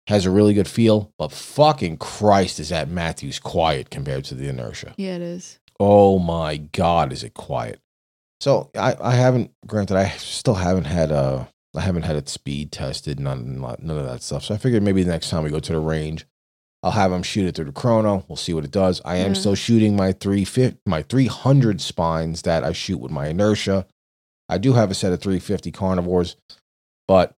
Has a really good feel. But fucking Christ, is that Mathews quiet compared to the inertia? Yeah, it is. Oh my God, is it quiet? So I, I haven't, granted, I still haven't had uh I haven't had it speed tested, none, none of that stuff. So I figured maybe the next time we go to the range, I'll have them shoot it through the chrono. We'll see what it does. I am Yeah. still shooting my three fifty, my three hundred spines that I shoot with my inertia. I do have a set of three fifty carnivores, but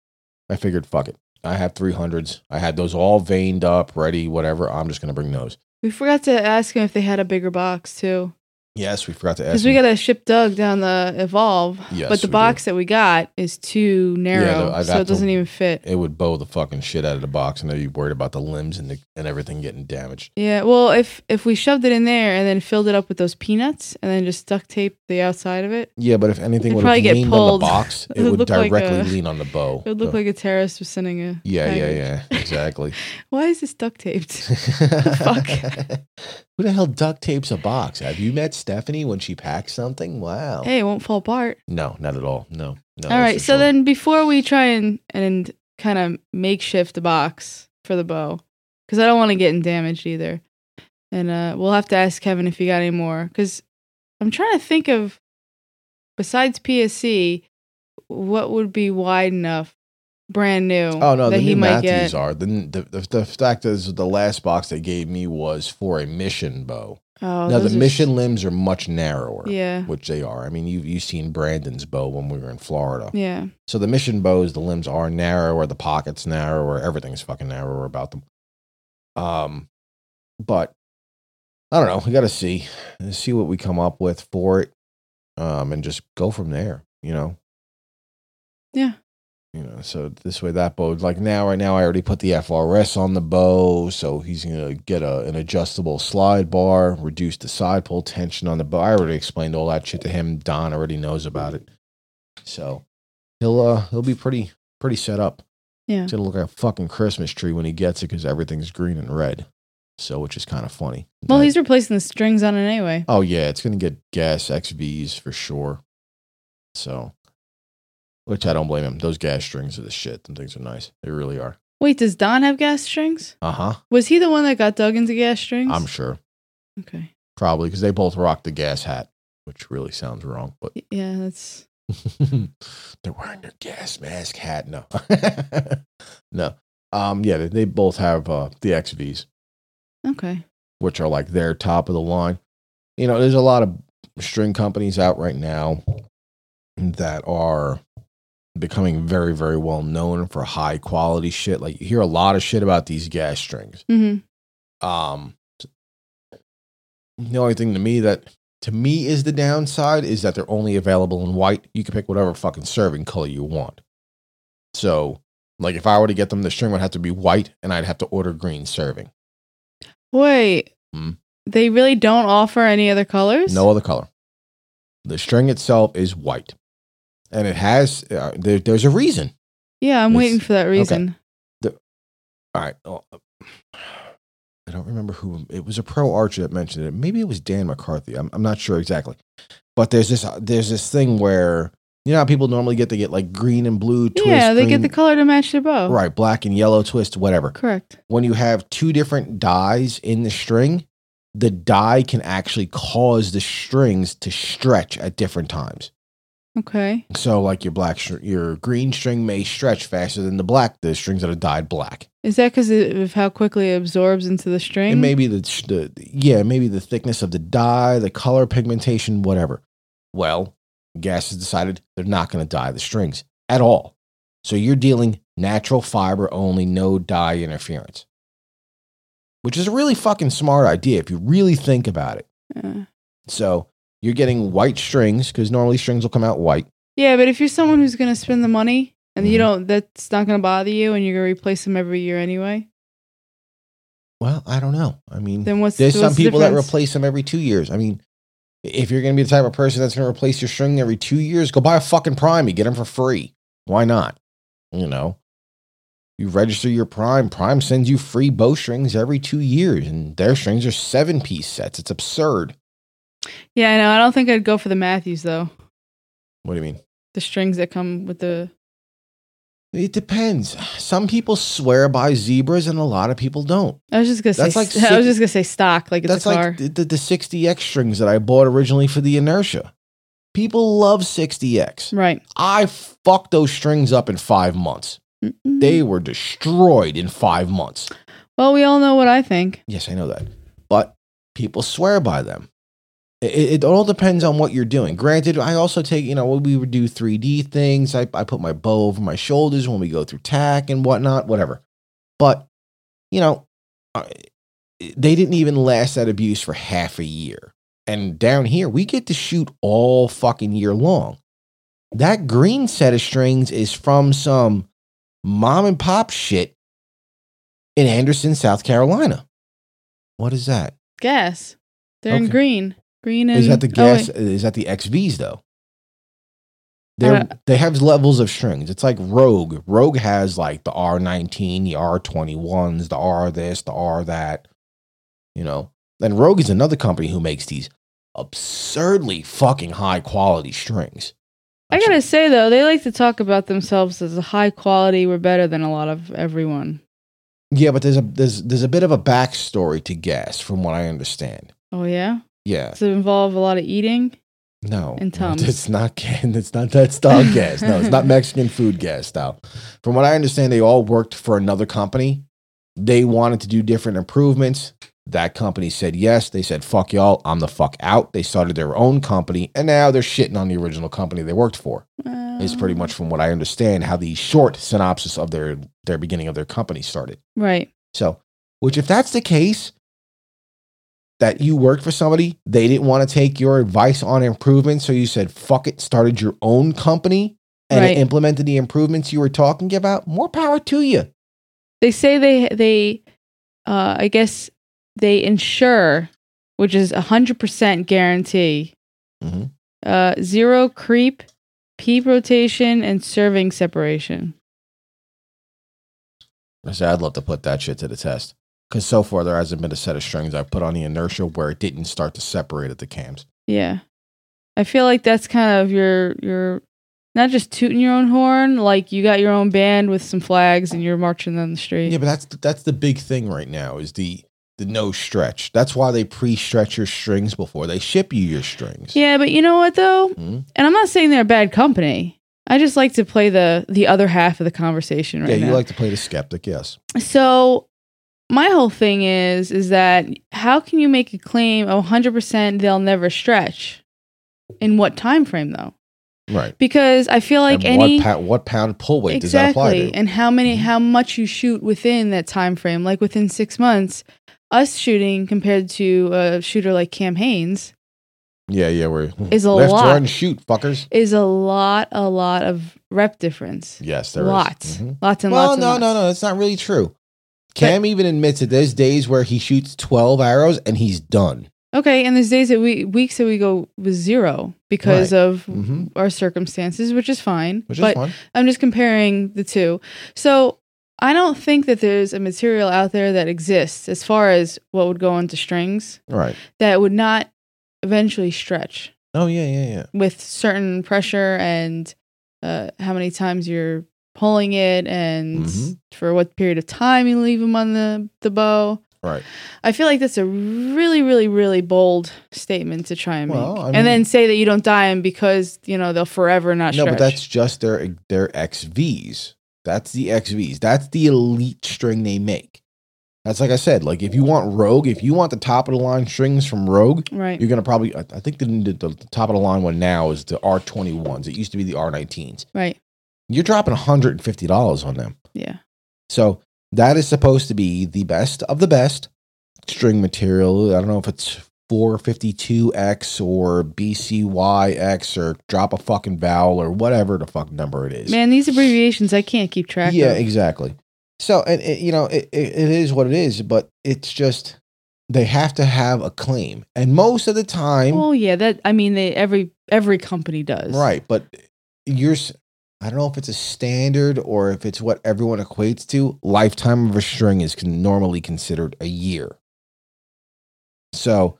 I figured fuck it. I have three hundreds. I had those all veined up, ready, whatever. I'm just gonna bring those. We forgot to ask him if they had a bigger box too, Yes, we forgot to ask. because we got to ship Doug down the Evolve. Yes, but the we do. box that we got is too narrow, I've so it doesn't even fit. it would bow the fucking shit out of the box, and then you're worried about the limbs and the, and everything getting damaged. Yeah, well, if if we shoved it in there and then filled it up with those peanuts and then just duct taped the outside of it, Yeah, but if anything would have probably get leaned on the pulled. box, It it would would look like directly a- lean on the bow. it would look So- like a terrorist was sending a. yeah, package. yeah, yeah, exactly. Why is this duct taped? fuck? Who the hell duct tapes a box? Have you met Stephanie when she packs something? Wow. hey, it won't fall apart. No, not at all. No, no. All right, so sure. then before we try and and kind of makeshift the box for the bow, because I don't want to get in damaged either, and uh, we'll have to ask Kevin if he got any more. Because I'm trying to think of besides PSE, what would be wide enough, brand new. Oh no, the he new Mathews get. are the, the the fact is the last box they gave me was for a mission bow. Oh, now the are mission limbs are much narrower. Yeah, which they are. I mean, you you've seen Brandon's bow when we were in Florida. yeah. So the mission bows, the limbs are narrower, the pockets narrower, everything's fucking narrower about them. Um, but I don't know. We got to see, see what we come up with for it, um, and just go from there. You know. Yeah. You know, so this way that bow, like now, right now, I already put the FRS on the bow, so he's gonna get a, an adjustable slide bar, reduce the side pull tension on the bow. I already explained all that shit to him. Don already knows about it, so he'll uh he'll be pretty pretty set up. Yeah. He's gonna look like a fucking Christmas tree when he gets it because everything's green and red. So, which is kind of funny. Well, That- he's replacing the strings on it anyway. Oh yeah, it's gonna get gas XVs for sure. So, which I don't blame him. Those gas strings are the shit. Them things are nice. They really are. Wait, does Don have gas strings? Uh huh. Was he the one that got dug into gas strings? I'm sure okay. probably because they both rock the gas hat, which really sounds wrong. But Yeah, that's they're wearing their gas mask hat. No, no. Um, yeah, they, they both have uh, the XVs. okay. which are like their top of the line. You know, there's a lot of string companies out right now that are becoming very, very well known for high quality shit. Like you hear a lot of shit about these gas strings. Mm-hmm. Um, the only thing to me that to me is the downside is that they're only available in white. You can pick whatever fucking serving color you want. So, like if I were to get them, the string would have to be white, and I'd have to order green serving. Wait. Hmm. They really don't offer any other colors? No other color. The string itself is white, and it has. Uh, there, there's a reason. Yeah, I'm It's- waiting for that reason. All right. oh, I don't remember who it was. A pro archer that mentioned it. Maybe it was Dan McCarthy. I'm, I'm not sure exactly. But there's this uh, there's this thing where you know how people normally get to get like green and blue twist. yeah, they get the color to match their bow. right black and yellow twist whatever. Correct. When you have two different dyes in the string, the dye can actually cause the strings to stretch at different times. Okay. So, like your black, str- your green string may stretch faster than the black, the strings that are dyed black. Is that because of how quickly it absorbs into the string? It may be the, the, yeah, maybe the thickness of the dye, the color, pigmentation, whatever. Well, Gas has decided they're not going to dye the strings at all. So you're dealing natural fiber only, no dye interference, which is a really fucking smart idea if you really think about it. Uh, So you're getting white strings because normally strings will come out white. yeah, but if you're someone who's going to spend the money and you Mhm. don't, that's not going to bother you and you're going to replace them every year anyway, Well, I don't know. I mean, then what's There's what's some the people that difference? replace them every two years. I mean, if you're going to be the type of person that's going to replace your string every two years, go buy a fucking Prime. You get them for free. Why not? You know, you register your Prime. Prime sends you free bow strings every two years, and their strings are seven piece sets. It's absurd. Yeah, I know. I don't think I'd go for the Mathews though. What do you mean? The strings that come with the. It depends. Some people swear by zebras, and a lot of people don't. I was just gonna say. That's like I was just gonna say stock, like it's That's a car. like the, the, the 60X strings that I bought originally for the Inertia. People love 60X. right. I fucked those strings up in five months. Mm-mm. They were destroyed in five months. Well, we all know what I think. Yes, I know that. But people swear by them. It, it, all depends on what you're doing. Granted, I also take, you know, when we would do 3D things, I, I put my bow over my shoulders when we go through tack and whatnot, whatever. But, you know, they didn't even last that abuse for half a year. And down here, we get to shoot all fucking year long. That green set of strings is from some mom and pop shit in Anderson, South Carolina. What is that? Gas. They're in green. Green and Is that the oh, gas? wait. is that the XVs though? They Uh, they have levels of strings. It's like Rogue. Rogue has like the R19, the R21s, the R this, the R that. You know. Then Rogue is another company who makes these absurdly fucking high quality strings. I gotta say though, they like to talk about themselves as a high quality. We're better than a lot of everyone. Yeah, but there's a there's there's a bit of a backstory to gas, from what I understand. Oh yeah. Yeah, Does it involve a lot of eating? no, And Tums. it's not it's not that style gas. No, it's not Mexican food gas style. From what I understand, they all worked for another company. They wanted to do different improvements. That company said yes. They said fuck y'all, I'm the fuck out. They started their own company, and now they're shitting on the original company they worked for. It's pretty much from what I understand how the short synopsis of their their beginning of their company started. right. So, which if that's the case, that you worked for somebody, they didn't want to take your advice on improvement. so you said fuck it, started your own company and Right. implemented the improvements you were talking about. More power to you. They say they they uh I guess they insure, which is a hundred percent guarantee. Mhm. Uh zero creep, peep rotation, and serving separation. I said I'd love to put that shit to the test. Because so far there hasn't been a set of strings I put on the inertia where it didn't start to separate at the cams. Yeah. I feel like that's kind of your your not just tooting your own horn, like you got your own band with some flags and you're marching down the street. Yeah, but that's that's the big thing right now is the the no stretch. That's why they pre-stretch your strings before they ship you your strings. Yeah, but you know what though? Mhm. And I'm not saying they're a bad company. I just like to play the the other half of the conversation right yeah, you now. like to play the skeptic, yes. so my whole thing is is that how can you make a claim of 100% they'll never stretch? In what time frame though? Right. Because I feel like and any what, pound, what pound pull weight does that apply exactly to? and how many Mhm. how much you shoot within that time frame like within six months us shooting compared to a shooter like cam hanes yeah, yeah, we're Is a lift, lot. run, shoot, fuckers. is a lot a lot of rep difference Yes, there is. lots Mhm. lots and Well, lots and no, lots. no, no, it's not really true. Cam even admits that there's days where he shoots 12 arrows and he's done. okay and there's days that we weeks that we go with zero because of Mhm. our circumstances which is fine Which but is fun. i'm just comparing the two so i don't think that there's a material out there that exists as far as what would go into strings Right. that would not eventually stretch Oh, yeah, yeah, yeah. with certain pressure and uh, how many times you're pulling it and Mhm. for what period of time you leave them on the, the bow. Right. I feel like that's a really, really, really bold statement to try and make. Well, I and then say that you don't die them because, you know, they'll forever not No, stretch. but that's just their their XVs. That's the XVs. That's the elite string they make. That's like I said. Like if you want Rogue, if you want the top of the line strings from Rogue, right. you're gonna probably. I I think the, the, the top of the line one now is the R21s. It used to be the R19s. Right. You're dropping 150 dollars on them. Yeah. So that is supposed to be the best of the best string material. I don't know if it's 452X or BCYX or drop a fucking vowel or whatever the fuck number it is. Man, these abbreviations I can't keep track yeah, of. exactly. So, and it, you know, it, it, it is what it is, but it's just they have to have a claim, and most of the time, Oh yeah, that I mean they every every company does. right? But you're, s- I don't know if it's a standard or if it's what everyone equates to. Lifetime of a string is normally considered a year, so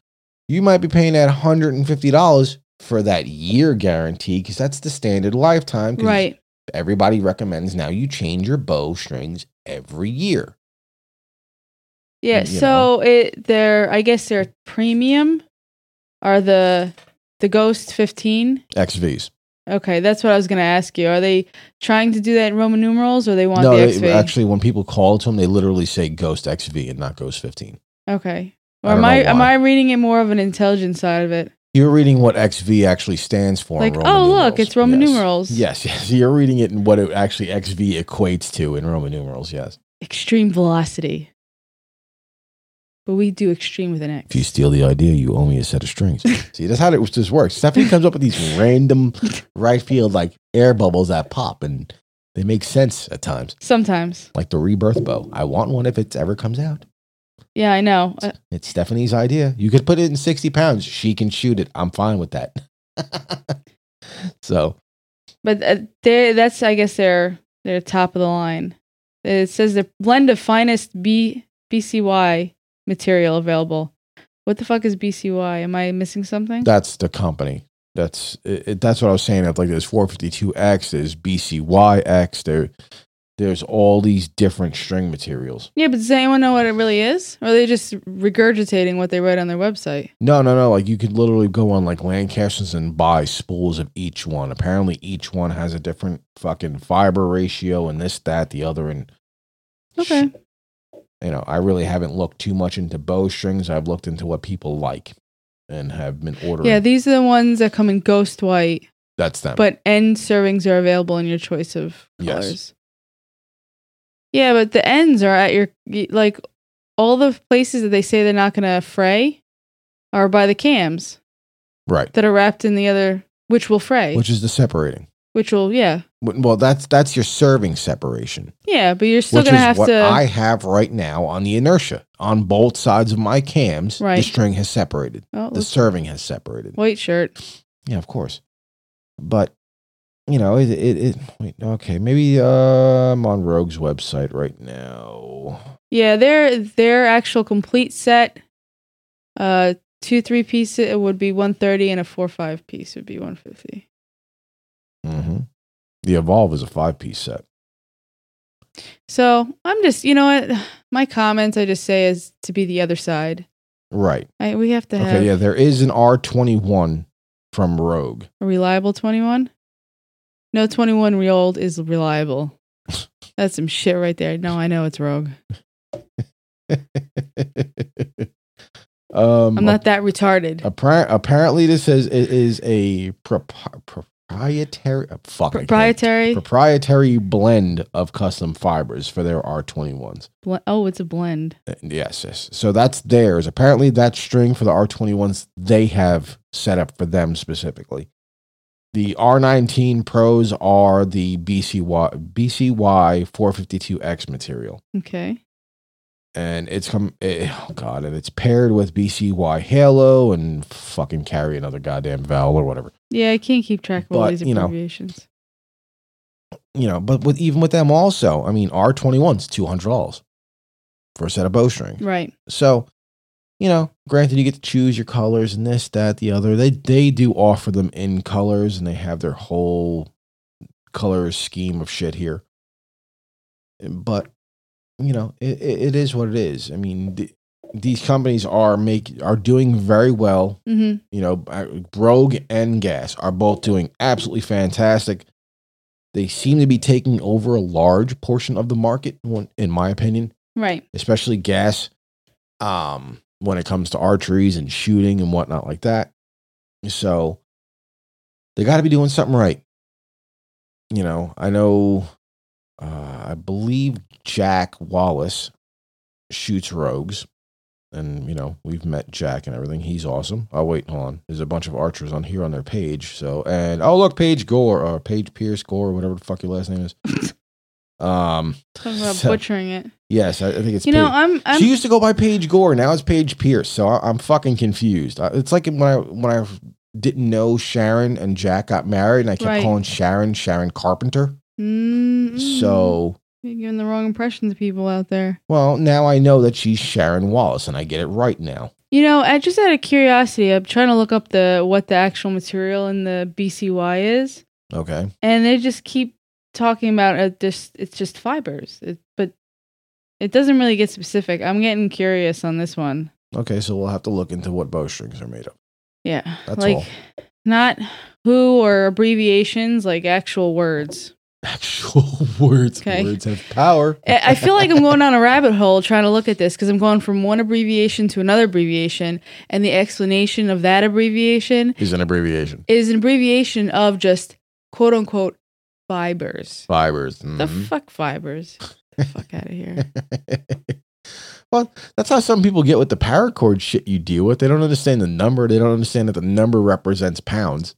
you might be paying that hundred and fifty dollars for that year guarantee because that's the standard lifetime. Right. everybody recommends now you change your bow strings every year. Yeah, you so it their I guess their premium are the the Ghost 15. XVs. Okay, that's what I was going to ask you. Are they trying to do that in Roman numerals or they want no, the they, XV? actually, when people call to them, they literally say Ghost XV and not Ghost 15. okay. Or am I am. I reading it more of an intelligent side of it? You're reading what XV actually stands for. in Like, oh look, it's Roman Yes. numerals. Yes, yes. You're reading it in what it actually XV equates to in Roman numerals. Yes. Extreme velocity. But we do extreme with an X. If you steal the idea, you owe me a set of strings. See, that's how it just works. Stephanie comes up with these random right field like air bubbles that pop, and they make sense at times. Sometimes. Like the rebirth bow. I want one if it ever comes out. Yeah, I know. Uh, It's Stephanie's idea. You could put it in 60 pounds. She can shoot it. I'm fine with that. so, But uh, they that's I guess their their top of the line. It says the blend of finest B BCY material available. What the fuck is BCY? Am I missing something? that's the company. That's it, that's what I was saying. Of like there's 452X, there's BCYX, there there's all these different string materials. yeah, but does anyone know what it really is? Or are they just regurgitating what they write on their website? No, no, no. Like you could literally go on like Lancasters and buy spools of each one. Apparently, each one has a different fucking fiber ratio and this, that, the other. And Okay. You know, I really haven't looked too much into bowstrings. I've looked into what people like and have been ordering. Yeah, these are the ones that come in ghost white, that's them. but end servings are available in your choice of Yes. colors. Yeah, but the ends are at your like all the places that they say they're not going to fray. are by the cams Right. that are wrapped in the other, which will fray, Which is the separating. which will yeah Well, that's that's your serving separation. yeah, but you're still gonna is have what to I have right now on the inertia. On both sides of my cams, Right. the string has separated. oh, The serving has separated. white shirt. Yeah, of course. But you know, it it, it wait, okay, maybe uh, I'm on Rogue's website right now. Yeah, their their actual complete set, uh, two three piece it would be one thirty, and a four five piece would be one fifty. hmm The Evolve is a five piece set. So I'm just, you know what, my comments I just say is to be the other side. Right. I, we have to have Okay, yeah, there is an R21 from Rogue. a reliable twenty one. No twenty one year old is reliable. That's some shit right there. No, I know it's rogue. um I'm not that retarded. appar- apparently this is it is a prop- proprietary uh, fuck, Proprietary. proprietary blend of custom fibers for their R21s. Oh, it's a blend. Uh, Yes, yes. So that's theirs. Apparently, that string for the R21s they have set up for them specifically. The R19 Pros are the BCY BCY 452X material, Okay. And it's come. eh, oh god, and it's paired with BCY Halo and fucking carry another goddamn vowel or whatever. Yeah, I can't keep track of all But, these you know, abbreviations. You know, but with even with them also, I mean, R21s two hundred dollars for a set of bowstring. Right. So, you know, granted, you get to choose your colors and this, that, the other. They they do offer them in colors, and they have their whole color scheme of shit here. But you know, it, it, it is what it is. I mean, the, these companies are make are doing very well. Mm-hmm. You know, uh, Rogue and Gas are both doing absolutely fantastic. They seem to be taking over a large portion of the market, one- in my opinion Right. especially gas um when it comes to archeries and shooting and whatnot like that so they got to be doing something right you know i know uh i believe jack wallace shoots rogues and you know we've met jack and everything he's awesome oh wait hold on there's a bunch of archers on here on their page so and oh look paige gore or paige pierce gore whatever the fuck your last name is um Talking about so- butchering it. yes i, I think it's You know, I'm I'm she used to go by Paige Gore. Now it's Paige Pierce. So I, I'm fucking confused. I- It's like when I when I didn't know Sharon and Jack got married, and I kept Right. calling Sharon Sharon Carpenter. Mm, So you're giving the wrong impression to people out there. well, now I know that she's Sharon Wallace, and I get it right now. You know, I just out of curiosity, I'm trying to look up the what the actual material in the BCY is, Okay. and they just keep talking about uh, it. Just it's just fibers, it, but it doesn't really get specific. I'm getting curious on this one. Okay. So we'll have to look into what bowstrings are made of. Yeah, That's like all. not who or abbreviations, like actual words. Actual words. Okay. Words have power. I feel like I'm going down a rabbit hole trying to look at this because I'm going from one abbreviation to another abbreviation, and the explanation of that abbreviation Is an abbreviation. is an abbreviation of just quote unquote fibers. Fibers. The Mhm. fuck fibers? the fuck out of here. well, that's how some people get with the paracord shit you deal with. They don't understand the number. They don't understand that the number represents pounds.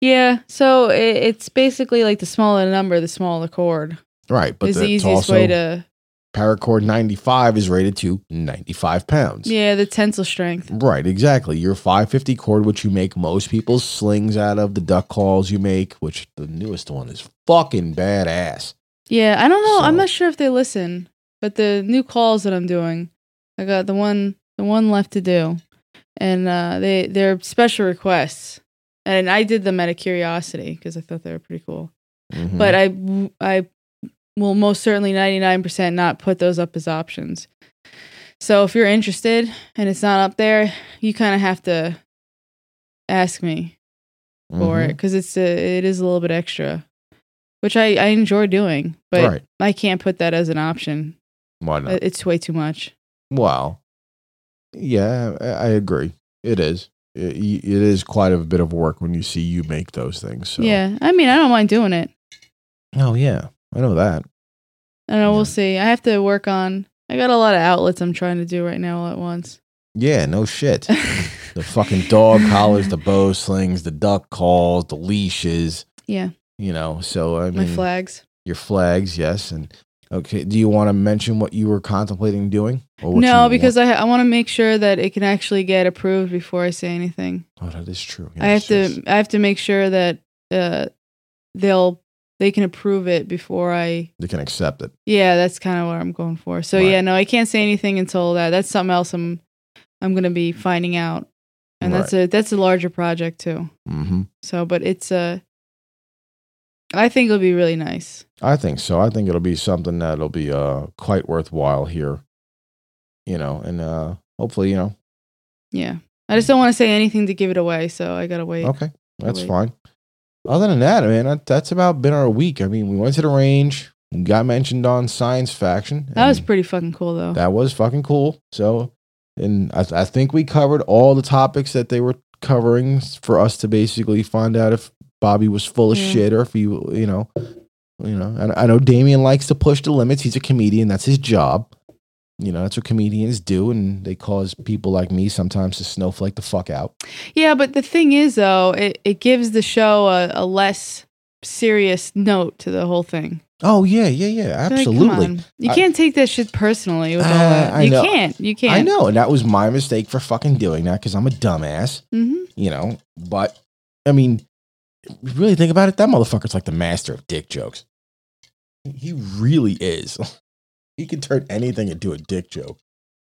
Yeah, so it, it's basically like the smaller the number, the smaller the cord. Right, but is the easiest also way to. paracord 95 is rated to 95 pounds. Yeah, the tensile strength. Right, exactly. Your 550 cord, which you make most people's slings out of, the duck calls you make, which the newest one is fucking badass. Yeah, I don't know. I'm not sure if they listen, but the new calls that I'm doing, I got the one the one left to do, and uh, they they're special requests, and I did them out of curiosity because I thought they were pretty cool. Mhm. But I I will most certainly 99% not put those up as options. So if you're interested and it's not up there, you kind of have to ask me for Mhm. it because it's a, it is a little bit extra, which I I enjoy doing, but right. I can't put that as an option. Why not? It's way too much. Well, yeah, I agree. It is. It, it is quite a bit of work when you see you make those things. So. Yeah, I mean, I don't mind doing it. Oh yeah, I know that. I don't know. Yeah. We'll see. I have to work on. I got a lot of outlets I'm trying to do right now all at once. Yeah, no shit. the fucking dog collars, the bow slings, the duck calls, the leashes. Yeah. You know, so I My flags. your flags, yes, and okay. Do you want to mention what you were contemplating doing? Or what No, because I I want to make sure that it can actually get approved before I say anything. oh, that is true. I have to. I have to make sure that uh they'll they can approve it before I They can accept it. Yeah, that's kind of what I'm going for. So Right. yeah, no, I can't say anything until that. That's something else I'm I'm going to be finding out. And that's a that's a larger project too. hmm So, but it's a I think it'll be really nice. I think so. I think it'll be something that'll be uh quite worthwhile here. You know, and uh hopefully, you know, Yeah. I just don't want to say anything to give it away, so I got to wait. okay, that's wait. fine. Other than that, man, that, that's about been our week. I mean, we went to the range, got mentioned on Science Faction. That was pretty fucking cool though. that was fucking cool. So, and I, I think we covered all the topics that they were covering for us to basically find out if Bobby was full of Yeah. shit or if he, you know, you know. And I know Damien likes to push the limits. He's a comedian. That's his job. You know, that's what comedians do, and they cause people like me sometimes to snowflake the fuck out. Yeah, but the thing is, though, it, it gives the show a, a less serious note to the whole thing. Oh yeah, yeah, yeah, absolutely. on. You I- can't take that shit personally with all Uh, that. You can't. You can't. I know, and that was my mistake for fucking doing that because I'm a dumbass. hmm you know. But I mean, really think about it. That motherfucker's like the master of dick jokes. He really is. He can turn anything into a dick joke,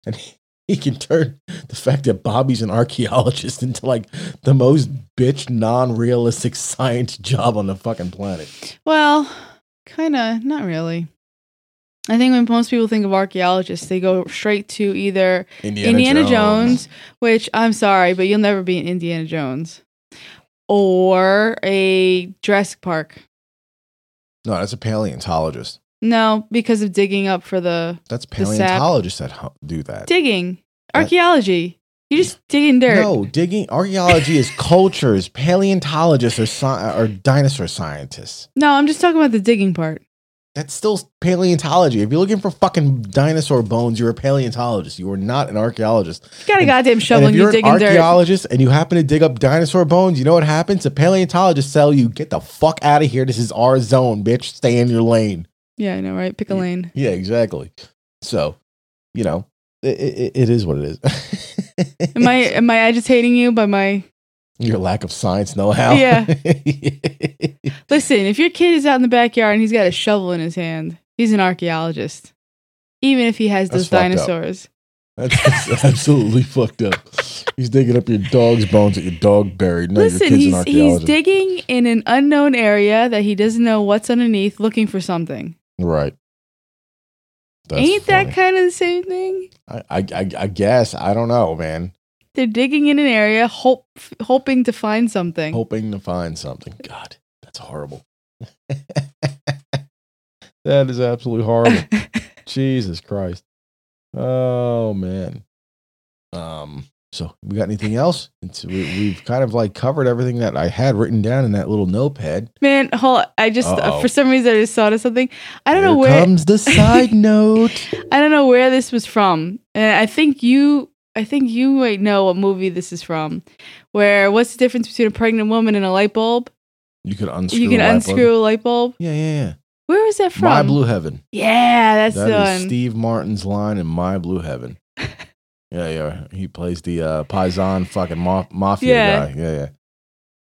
and he, can turn the fact that Bobby's an archaeologist into like the most bitch, non-realistic science job on the fucking planet. Well, kind of, not really. I think when most people think of archaeologists, they go straight to either Indiana, Jones. which I'm sorry, but you'll never be an Indiana Jones, or a Jurassic Park. No, that's a paleontologist. No, because of digging up for the That's sap. paleontologists that do that. digging archaeology. You just digging dirt. No, digging archaeology is cultures. Paleontologists are sci- are dinosaur scientists. No, I'm just talking about the digging part. That's still paleontology. If you're looking for fucking dinosaur bones, you're a paleontologist. You are not an archaeologist. You got a And- goddamn shovel and you're you're an digging dirt. archaeologist and you happen to dig up dinosaur bones, you know what happens? The paleontologists tell you, "Get the fuck out of here. This is our zone, bitch. Stay in your lane." Yeah, I know, right? Pick a lane. Yeah, exactly. So, you know, it, it, it is what it is. Am I am I agitating you by my your lack of science know-how? Yeah. Listen, if your kid is out in the backyard and he's got a shovel in his hand, he's an archaeologist. Even if he has That's those fucked up. dinosaurs. That's, that's absolutely fucked up. He's digging up your dog's bones that your dog buried. No, your Listen, kid's an he's he's archaeologist. digging in an unknown area that he doesn't know what's underneath looking for something. right. That's Ain't funny. that kind of the same thing? I, I, I, I guess. I don't know, man. They're digging in an area hope, hoping to find something. Hoping to find something. God, that's horrible. that is absolutely horrible. Jesus Christ. Oh man. Um. So we got anything else? It's, we, we've kind of like covered everything that I had written down in that little notepad. Man, hold I just uh, for some reason I just thought of something. I don't Here know where comes the side note. I don't know where this was from. And I think you I think you might know what movie this is from. Where what's the difference between a pregnant woman and a light bulb? You can unscrew. you can a light bulb. unscrew a light bulb. Yeah, yeah, yeah. Where was that from? My Blue Heaven. Yeah, that's That the is one. Steve Martin's line in My Blue Heaven. yeah, yeah. He plays the uh, Paisan fucking ma- mafia Yeah. guy. Yeah, yeah.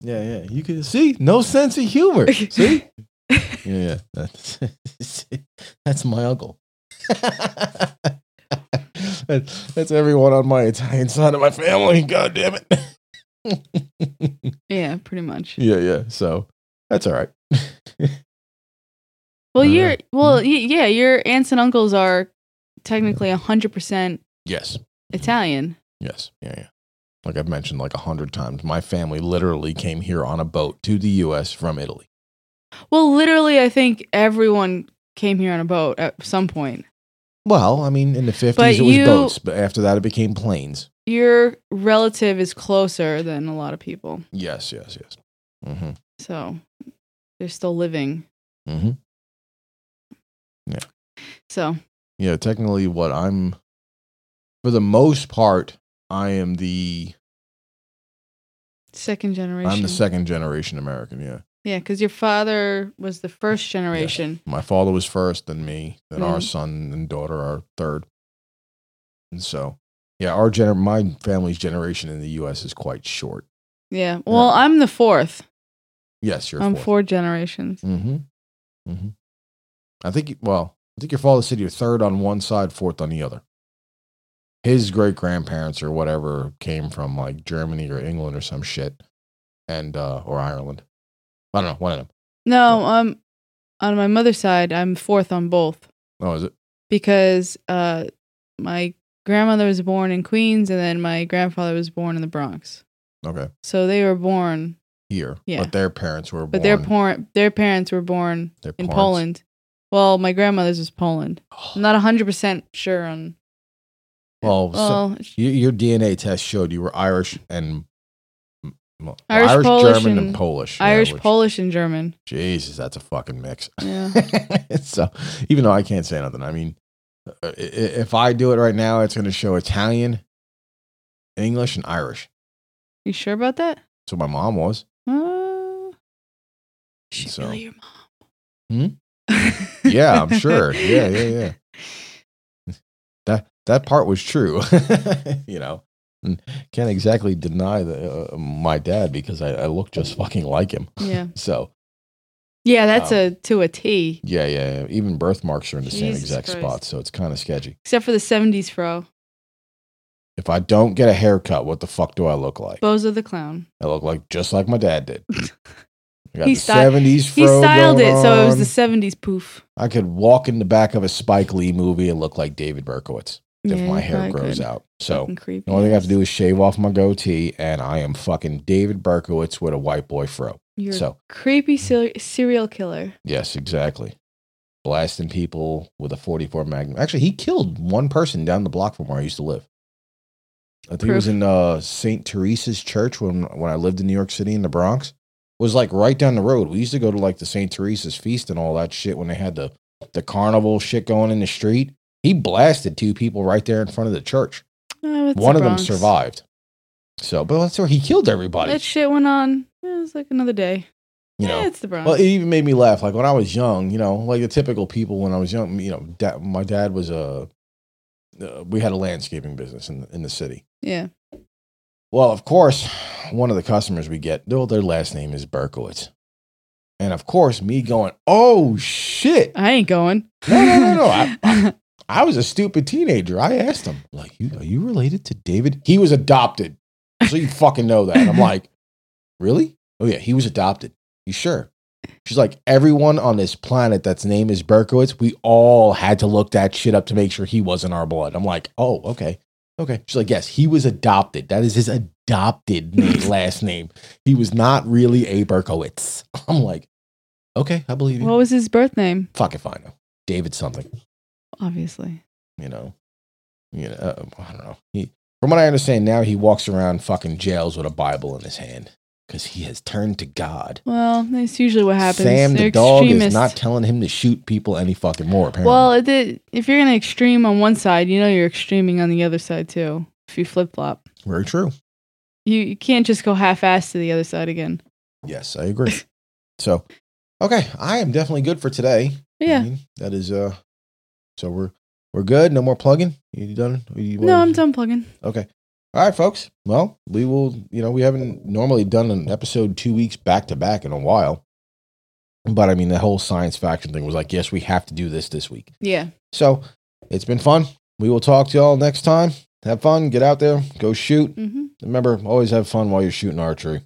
Yeah, yeah. You can see no sense of humor. see? Yeah, yeah. That's, that's my uncle. That- that's everyone on my Italian side of my family. God damn it. yeah, pretty much. yeah, yeah. So that's all right. Well, Uh, you're well, y- yeah, your aunts and uncles are technically 100% yes. Italian. Yes. Yeah, yeah. Like I've mentioned like a hundred times, my family literally came here on a boat to the U.S. from Italy. Well, literally I think everyone came here on a boat at some point. Well, I mean, in the fifties it was you- boats, but after that it became planes. Your relative is closer than a lot of people. Yes, yes, yes. Mm-hmm. So, they're still living. Mm-hmm. Yeah. So, Yeah, technically, what I'm, for the most part, I am the Second generation. I'm the second generation American. Yeah, Yeah, because your father was the first generation. my father was first, then me, then our Mhm. son and daughter are third. And so, yeah, our gener my family's generation in the U.S. is quite short. Yeah. Well, I'm the fourth. Yes, you're I'm fourth. four generations. Mm-hmm. Mm-hmm. I think. Well, I think your father said you're third on one side, fourth on the other. His great grandparents or whatever came from like Germany or England or some shit, and uh or Ireland. I don't know one of them. No, um, on my mother's side, I'm fourth on both Oh, is it? because uh, my grandmother was born in Queens and then my grandfather was born in the Bronx. Okay, So they were born, here. Yeah. but their parents were. Born. But born, their por- their parents were born in Poland. Well, my grandmother's was Poland. I'm not 100% sure on. Well, so- Well, Y- Your DNA test showed you were Irish and well, Irish, Irish, Polish, German, and- and Polish. yeah, Irish, which- Polish, and German. Jesus, that's a fucking mix. Yeah. so even though I can't say nothing, I mean, uh, if I do it right now, it's going to show Italian, English, and Irish. You sure about that? What my mom was. Uh, So- really your Hmm? Yeah, I'm sure. Yeah, yeah, yeah. That that part was true. you know, and can't exactly deny the, uh, my dad because I, I look just fucking like him. Yeah. So Yeah, that's Um, a to a T. Yeah, yeah, yeah. Even birthmarks are in the same exact Christ. spot, so it's kind of sketchy. Except for the 70s fro. If I don't get a haircut, what the fuck do I look like? Bozo the Clown. I look like just like my dad did. Got He the sty- seventies He styled it so it was the 70s poof. I could walk in the back of a Spike Lee movie and look like David Berkowitz if Yeah, my hair grows could. out. So the only thing I have to do is shave off my goatee, and I am fucking David Berkowitz with a white boy fro. You're so- creepy ser- serial killer. Yes, exactly. Blasting people with a 44 Magnum. Actually, he killed one person down the block from where I used to live. I think it was in uh, St. Teresa's Church when when I lived in New York City in the Bronx. It was like right down the road. We used to go to like the St. Teresa's feast and all that shit when they had the the carnival shit going in the street. He blasted two people right there in front of the church. Oh, it's the one of them survived. So, but that's where he killed everybody. That shit went on. It was like another day. you Yeah, know, it's the Bronx. Well, it even made me laugh. Like when I was young, you know, like the typical people when I was young. You know, da- my dad was a. Uh, we had a landscaping business in the, in the city. yeah. Well, of course, one of the customers we get, though their last name is Berkowitz, and of course, me going, "Oh shit!" I ain't going. No, no, no, no. I, I, I was a stupid teenager. I asked him, like, you, "Are you related to David?" He was adopted, so you fucking know that. I'm like, "Really?" Oh yeah, he was adopted. You sure? She's like, everyone on this planet that's name is Berkowitz, we all had to look that shit up to make sure he wasn't our blood. I'm like, oh, okay. Okay. She's like, yes, he was adopted. That is his adopted name, last name. He was not really a Berkowitz. I'm like, okay, I believe you. what was his birth name? Fuck if I know. David something, Obviously. you know. You know, uh, I don't know. He, from what I understand now, he walks around fucking jails with a Bible in his hand because he has turned to God. Well, that's usually what happens. Sam the dog is not telling him to shoot people any fucking more. Apparently, Well, it if you're gonna extreme on one side, you know you're extreming on the other side too. If you flip flop, very true. you you can't just go half ass to the other side again. Yes, I agree. so, okay, I am definitely good for today. I Yeah. mean, that is uh. So we're we're good. No more plugging. You done? You No, I'm done plugging. Okay. All right, folks. Well, we will. You know, we haven't normally done an episode two weeks back to back in a while. But I mean, the whole science faction thing was like, yes, we have to do this this week. Yeah. So it's been fun. We will talk to y'all next time. Have fun. Get out there. Go shoot. hmm Remember, always have fun while you're shooting archery.